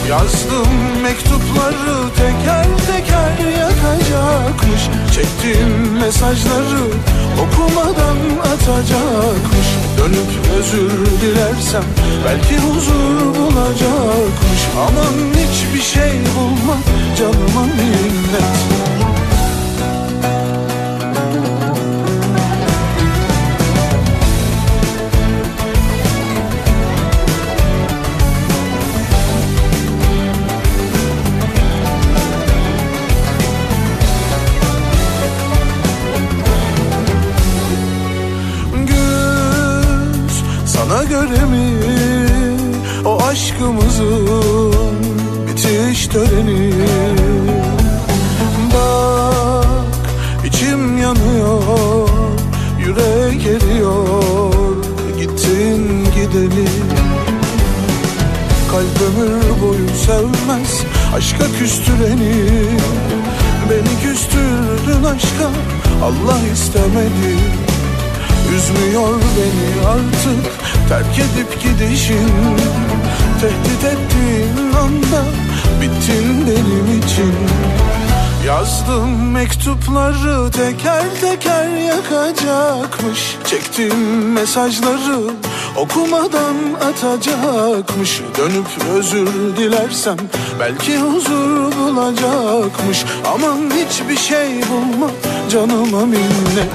Yazdım mektupları teker teker yakacakmış. Çektiğim mesajları okumadan atacakmış. Dönüp özür dilersem belki huzur bulacakmış. Aman hiçbir şey bulma canıma minnet aşka küstüreni Beni küstürdün aşka Allah istemedi. Üzmüyor beni artık terk edip gidişin. Tehdit ettiğin anda bittin benim için. Yazdım mektupları teker teker yakacakmış. Çektim mesajları okumadan atacakmış. Dönüp özür dilersem belki huzur bulacakmış. Aman hiçbir şey bulma canıma minnet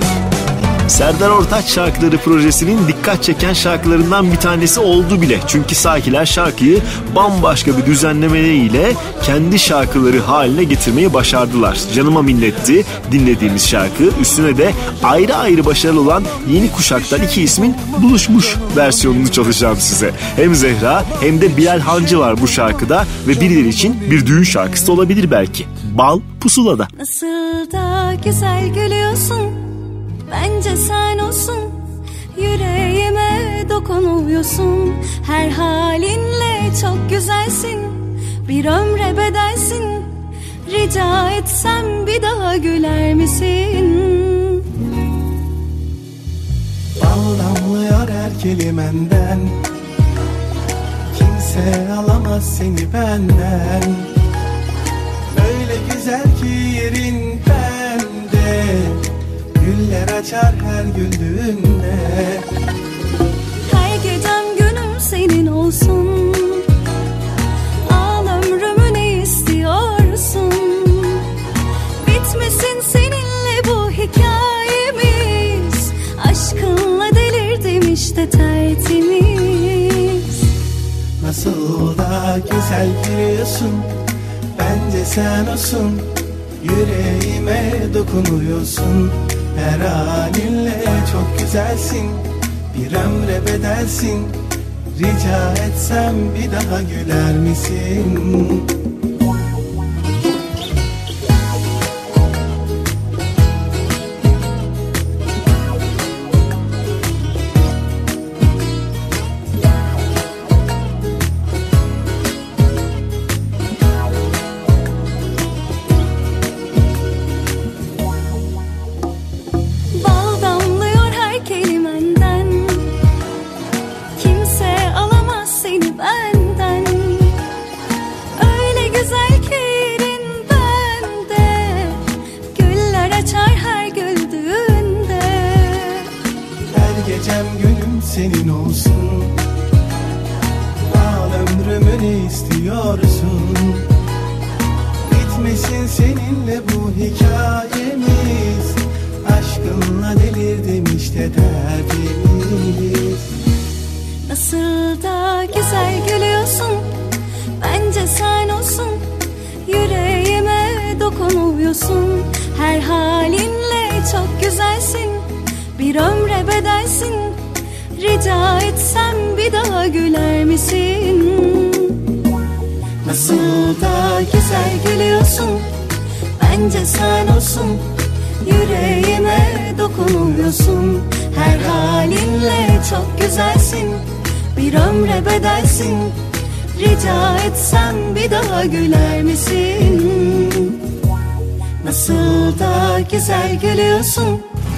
Serdar Ortaç şarkıları projesinin dikkat çeken şarkılarından bir tanesi oldu bile. Çünkü Sakiler şarkıyı bambaşka bir düzenlemeleriyle kendi şarkıları haline getirmeyi başardılar. Canıma minnetti dinlediğimiz şarkı. Üstüne de ayrı ayrı başarılı olan yeni kuşaktan iki ismin buluşmuş versiyonunu çalışacağım size. Hem Zehra hem de Bilal Hancı var bu şarkıda ve birileri için bir düğün şarkısı olabilir belki. Bal Pusula'da. Nasıl da güzel gülüyorsun Bence sen olsun Yüreğime dokunuyorsun. Her halinle çok güzelsin Bir ömre bedelsin. Rica etsem bir daha güler misin? Bal her kelimenden. Kimse alamaz seni benden. Öyle güzel ki yerin açar her güldüğünde Her gecem günüm senin olsun. Al ömrümü ne istiyorsun? Bitmesin seninle bu hikayemiz. Aşkınla delirdim işte tertemiz. Nasıl da güzel gülüyorsun Bence sen olsun. Yüreğime dokunuyorsun Her halinle çok güzelsin Bir ömre bedelsin Rica etsem bir daha güler misin? Gülüyorsun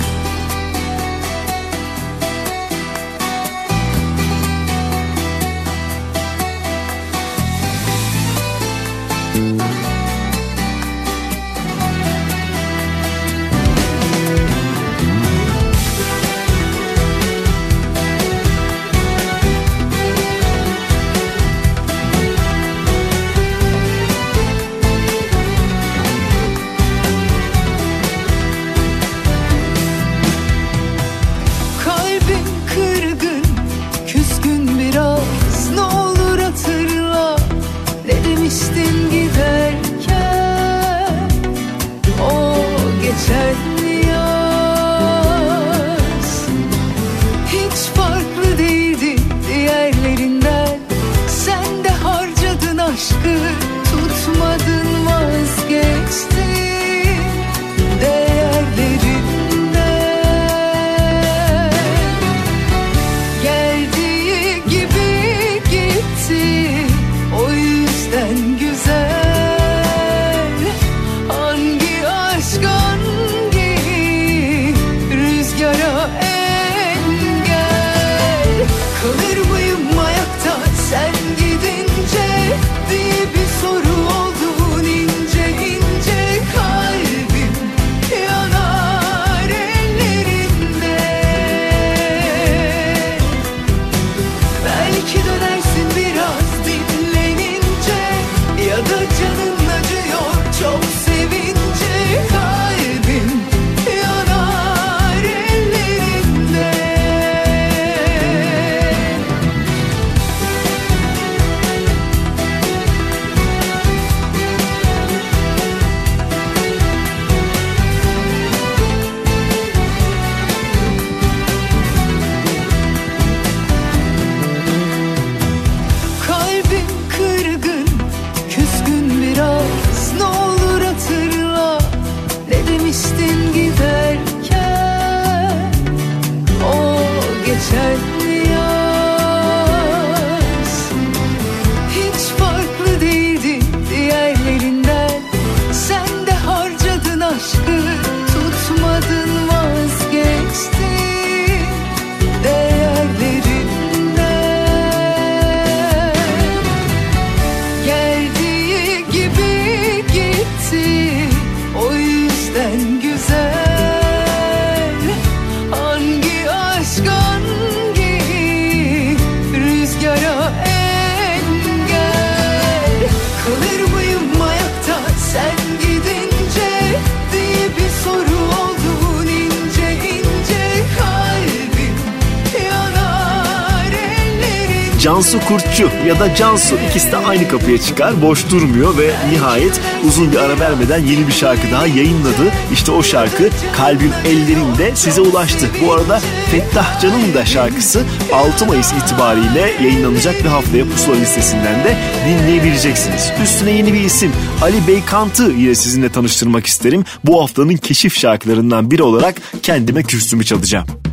Cansu Kurtçu ya da Cansu ikisi de aynı kapıya çıkar boş durmuyor ve nihayet uzun bir ara vermeden yeni bir şarkı daha yayınladı. İşte o şarkı Kalbim Ellerinde size ulaştı. Bu arada Fettah Can'ın da şarkısı 6 Mayıs itibariyle yayınlanacak bir haftaya pusula listesinden de dinleyebileceksiniz. Üstüne yeni bir isim Ali Beykant'ı yine sizinle tanıştırmak isterim. Bu haftanın keşif şarkılarından biri olarak kendime kürsümü çalacağım.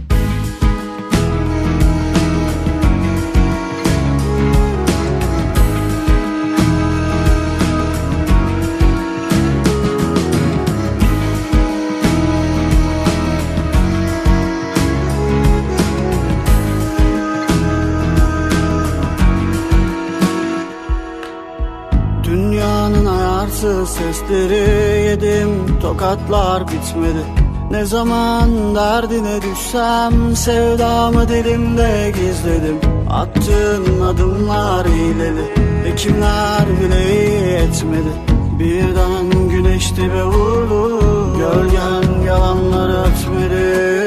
Sesleri yedim Tokatlar bitmedi. Ne zaman derdine düşsem Sevdamı dilimde gizledim. Attığın adımlar hileli Hekimler bile iyi etmedi. Birden güneş dibe vurdu Gölgen yalanları ötmedi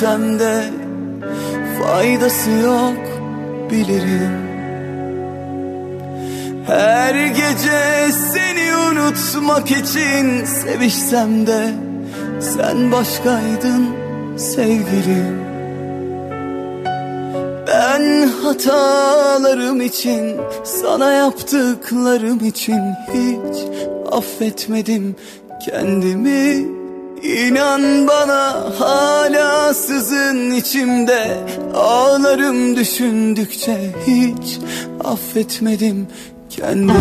söylesem de Faydası yok bilirim. Her gece seni unutmak için sevişsem de Sen başkaydın sevgilim. Ben hatalarım için Sana yaptıklarım için hiç affetmedim kendimi İnan bana hala sızın içimde. Ağlarım düşündükçe hiç affetmedim kendimi.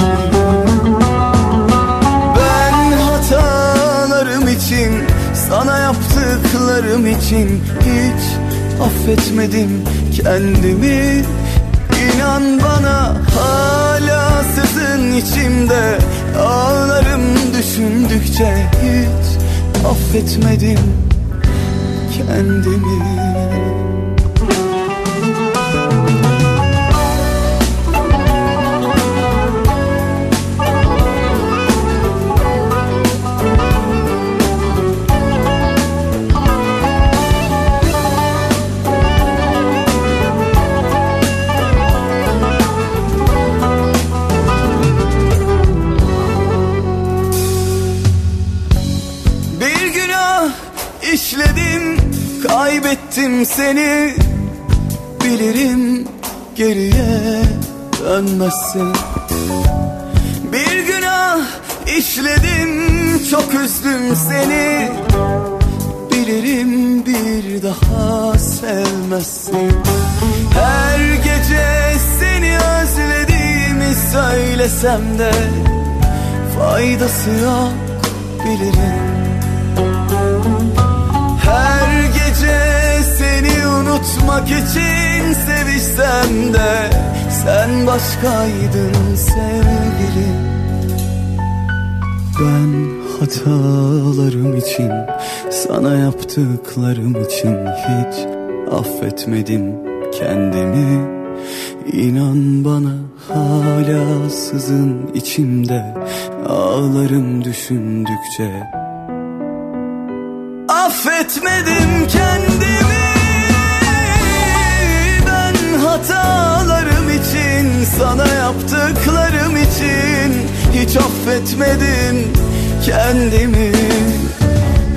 Ben hatalarım için sana yaptıklarım için hiç affetmedim kendimi. İnan bana hala sızın içimde. Ağlarım düşündükçe hiç affetmedim kendimi kaybettim seni. Bilirim geriye dönmezsin. Bir günah işledim çok üzdüm seni. Bilirim bir daha sevmezsin. Her gece seni özlediğimi söylesem de Faydası yok bilirim unutmak için sevişsem de Sen başkaydın sevgilim Ben hatalarım için Sana yaptıklarım için hiç affetmedim kendimi. İnan bana hala sızın içimde Ağlarım düşündükçe. Affetmedim kendimi Sana yaptıklarım için Hiç affetmedim kendimi.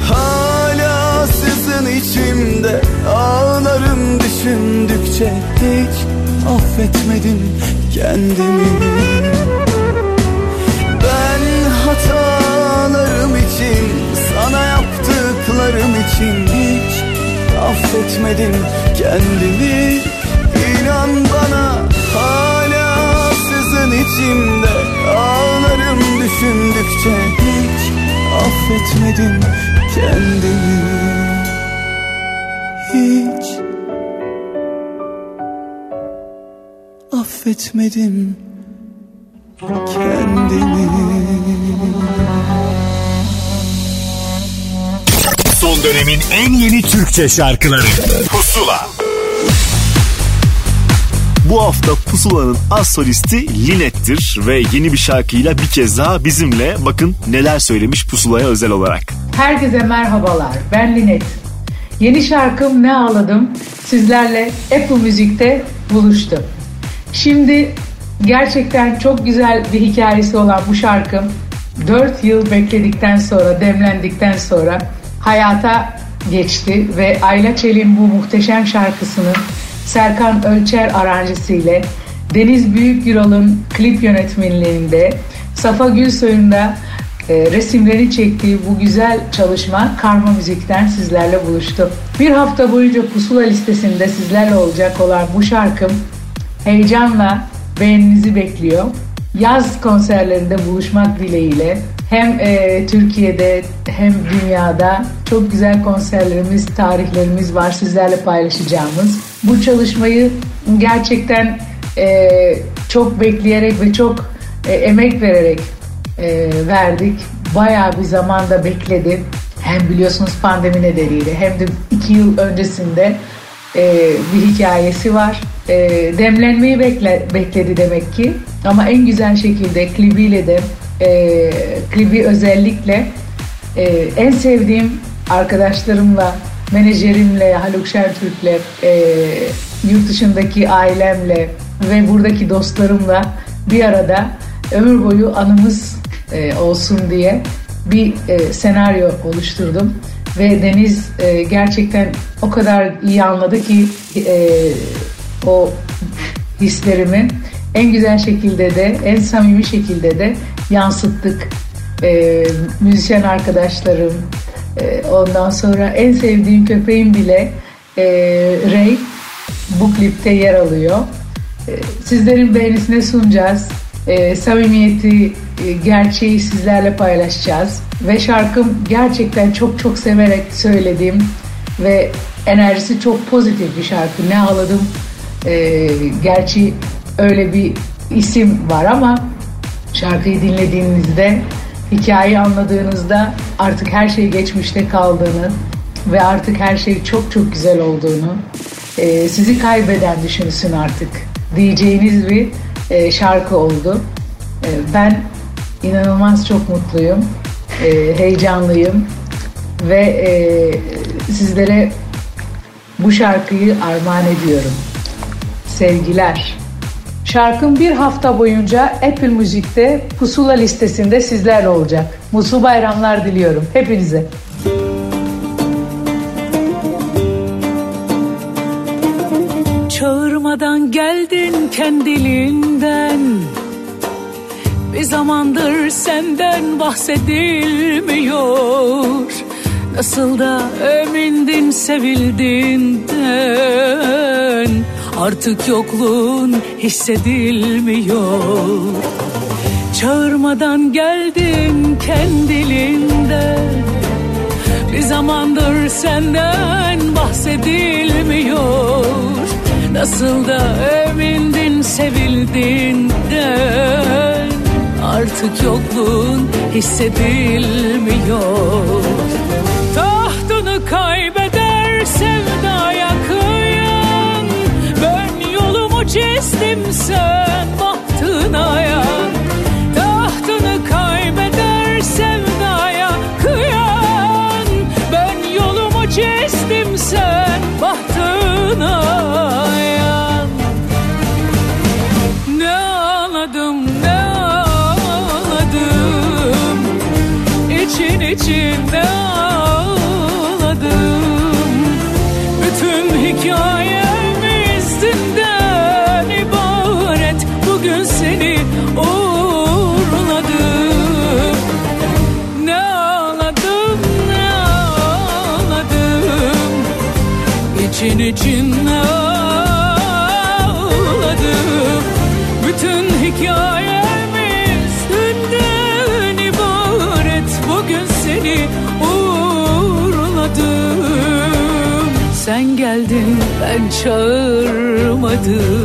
Hala sızın içimde Ağlarım düşündükçe hiç affetmedim kendimi. Ben hatalarım için Sana yaptıklarım için hiç affetmedim kendimi. İnan bana içimde Ağlarım düşündükçe hiç affetmedim kendimi. Hiç affetmedim kendimi. Son dönemin en yeni Türkçe şarkıları. Pusula Bu hafta Pusula'nın az solisti Linet'tir ve yeni bir şarkıyla bir kez daha bizimle bakın neler söylemiş Pusula'ya özel olarak. Herkese merhabalar. Ben Linet. Yeni şarkım Ne Ağladım sizlerle Apple Müzik'te buluştu. Şimdi gerçekten çok güzel bir hikayesi olan bu şarkım 4 yıl bekledikten sonra, demlendikten sonra hayata geçti ve Ayla Çelik'in bu muhteşem şarkısının Serkan Ölçer aranjesiyle Deniz Büyükgüral'ın klip yönetmenliğinde Safa Gülsoy'un da e, resimlerini çektiği bu güzel çalışma Karma Müzik'ten sizlerle buluştu. Bir hafta boyunca Pusula listesinde sizlerle olacak olan bu şarkım heyecanla beğeninizi bekliyor. Yaz konserlerinde buluşmak dileğiyle hem e, Türkiye'de hem dünyada çok güzel konserlerimiz, tarihlerimiz var sizlerle paylaşacağımız. Bu çalışmayı gerçekten e, çok bekleyerek ve çok e, emek vererek e, verdik. Bayağı bir zamanda bekledi. Hem biliyorsunuz pandemi nedeniyle hem de iki yıl öncesinde e, bir hikayesi var. E, demlenmeyi bekle, bekledi demek ki. Ama en güzel şekilde klibiyle de e, klibi özellikle e, en sevdiğim arkadaşlarımla, menajerimle, Haluk Şentürk'le, e, yurt dışındaki ailemle ve buradaki dostlarımla bir arada ömür boyu anımız e, olsun diye bir e, senaryo oluşturdum ve Deniz e, gerçekten o kadar iyi anladı ki e, o hislerimi en güzel şekilde de en samimi şekilde de yansıttık. E, müzisyen arkadaşlarım e, ondan sonra en sevdiğim köpeğim bile e, Ray bu klipte yer alıyor. E, sizlerin beğenisine sunacağız. E, samimiyeti, e, gerçeği sizlerle paylaşacağız. Ve şarkım gerçekten çok çok severek söylediğim ve enerjisi çok pozitif bir şarkı. Ne ağladım. E, gerçi öyle bir isim var ama şarkıyı dinlediğinizde, hikayeyi anladığınızda artık her şey geçmişte kaldığını ve artık her şey çok çok güzel olduğunu, e, sizi kaybeden düşünsün artık diyeceğiniz bir e, şarkı oldu. E, ben inanılmaz çok mutluyum, e, heyecanlıyım ve e, sizlere bu şarkıyı armağan ediyorum. Sevgiler. Şarkım bir hafta boyunca Apple Müzik'te Pusula listesinde sizlerle olacak. Mutlu bayramlar diliyorum hepinize. Çağırmadan geldin kendiliğinden Bir zamandır senden bahsedilmiyor Nasıl da emindin sevildiğinden Artık yokluğun hissedilmiyor. Çağırmadan geldin kendiliğinden Bir zamandır senden bahsedilmiyor. Nasıl da emindin sevildiğinden Artık yokluğun hissedilmiyor. Tahtını kaybeder yolumu çizdim sen bahtına yan Tahtını kaybeder çağırmadı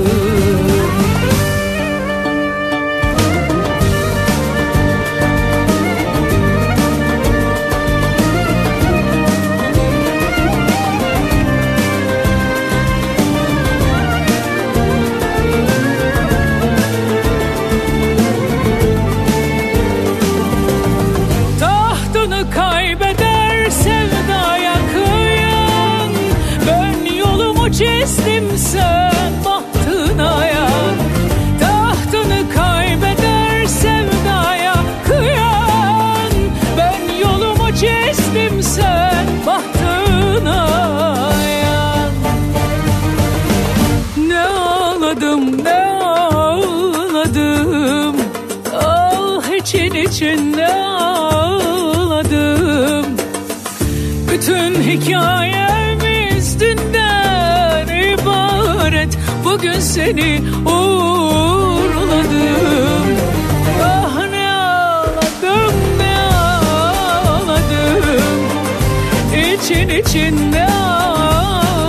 seni uğurladım. Ah ne ağladım ne ağladım. İçin içinde ağladım.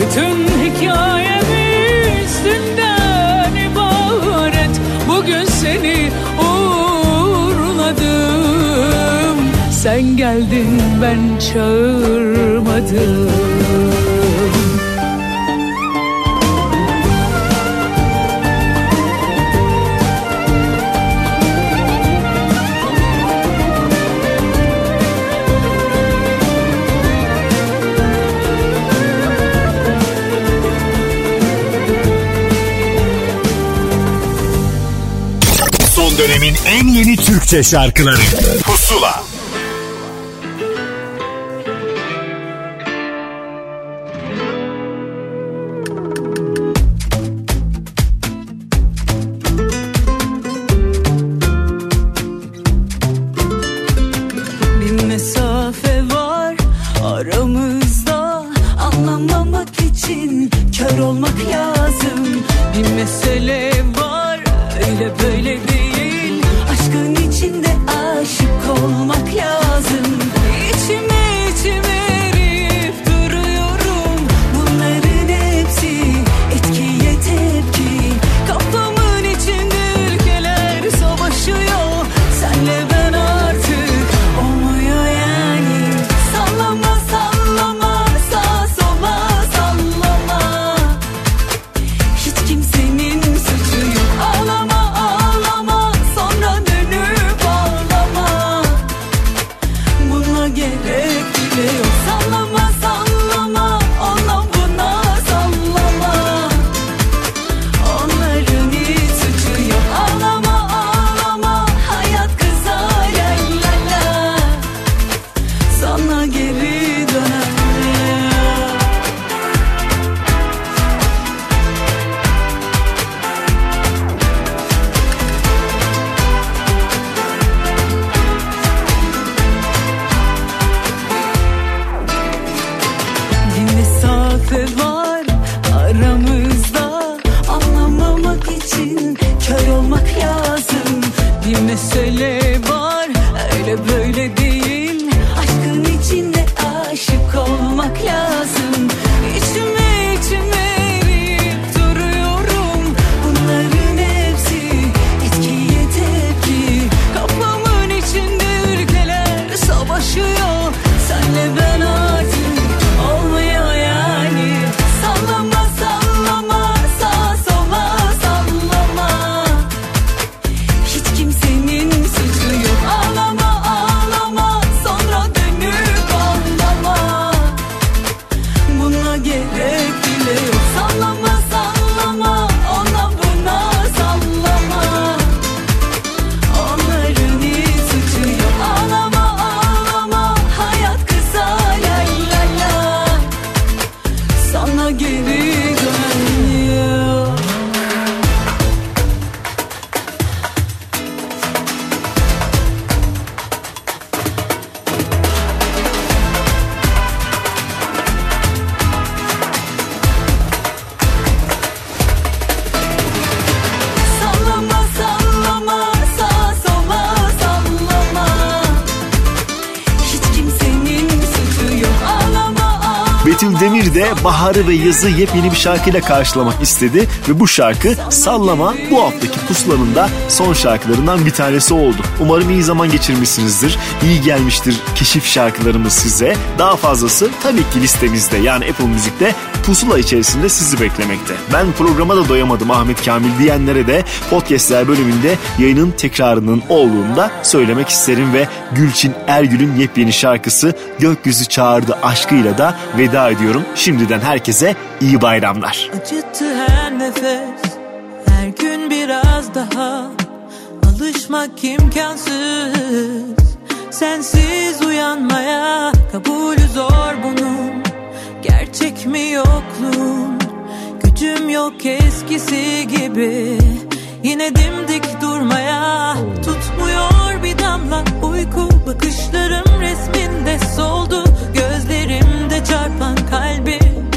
Bütün hikayem üstünden ibaret. Bugün seni uğurladım. Sen geldin ben çağırmadım. yeni Türkçe şarkıları. Ve yazı yepyeni bir şarkıyla karşılamak istedi ve bu şarkı Sallama bu haftaki pusulanın da son şarkılarından bir tanesi oldu. Umarım iyi zaman geçirmişsinizdir. İyi gelmiştir keşif şarkılarımız size. Daha fazlası tabii ki listemizde yani Apple Müzik'te pusula içerisinde sizi beklemekte. Ben programa da doyamadım Ahmet Kamil diyenlere de podcastler bölümünde yayının tekrarının olduğunu da söylemek isterim ve Gülçin Ergül'ün yepyeni şarkısı Gökyüzü Çağırdı aşkıyla da veda ediyorum. Şimdiden herkese iyi bayramlar. Acıttı her nefes Her gün biraz daha Alışmak imkansız Sensiz uyanmaya Kabulü zor bunun Gerçek mi yokluğun Gücüm yok eskisi gibi. Yine dimdik durmaya Tutmuyor bir damla. Uyku Bakışlarım resminde soldu. Gözlerimde çarpan kalbim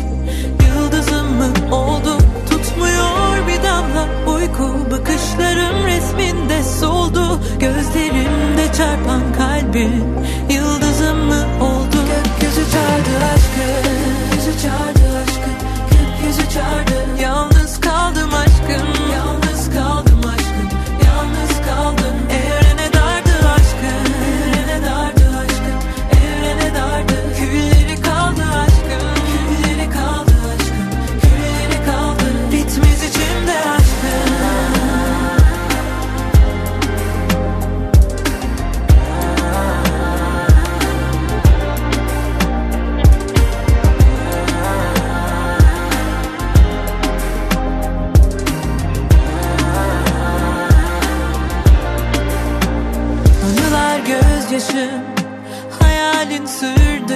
Yıldızım mı oldu? Tutmuyor bir damla. Uyku Bakışlarım resminde soldu. Gözlerimde çarpan kalbim Yıldızım mı Gökyüzü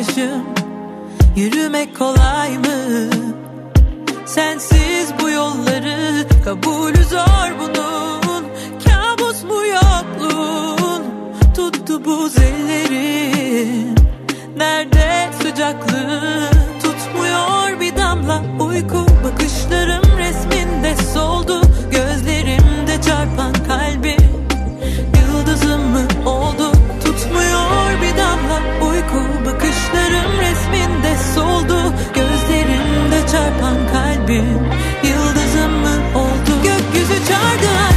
sırdaşım Yürümek kolay mı? Sensiz bu yolları Kabulü zor bunun. Kabus mu yokluğun Tuttu buz ellerim kalbim Yıldızım mı oldu? Gökyüzü çağırdı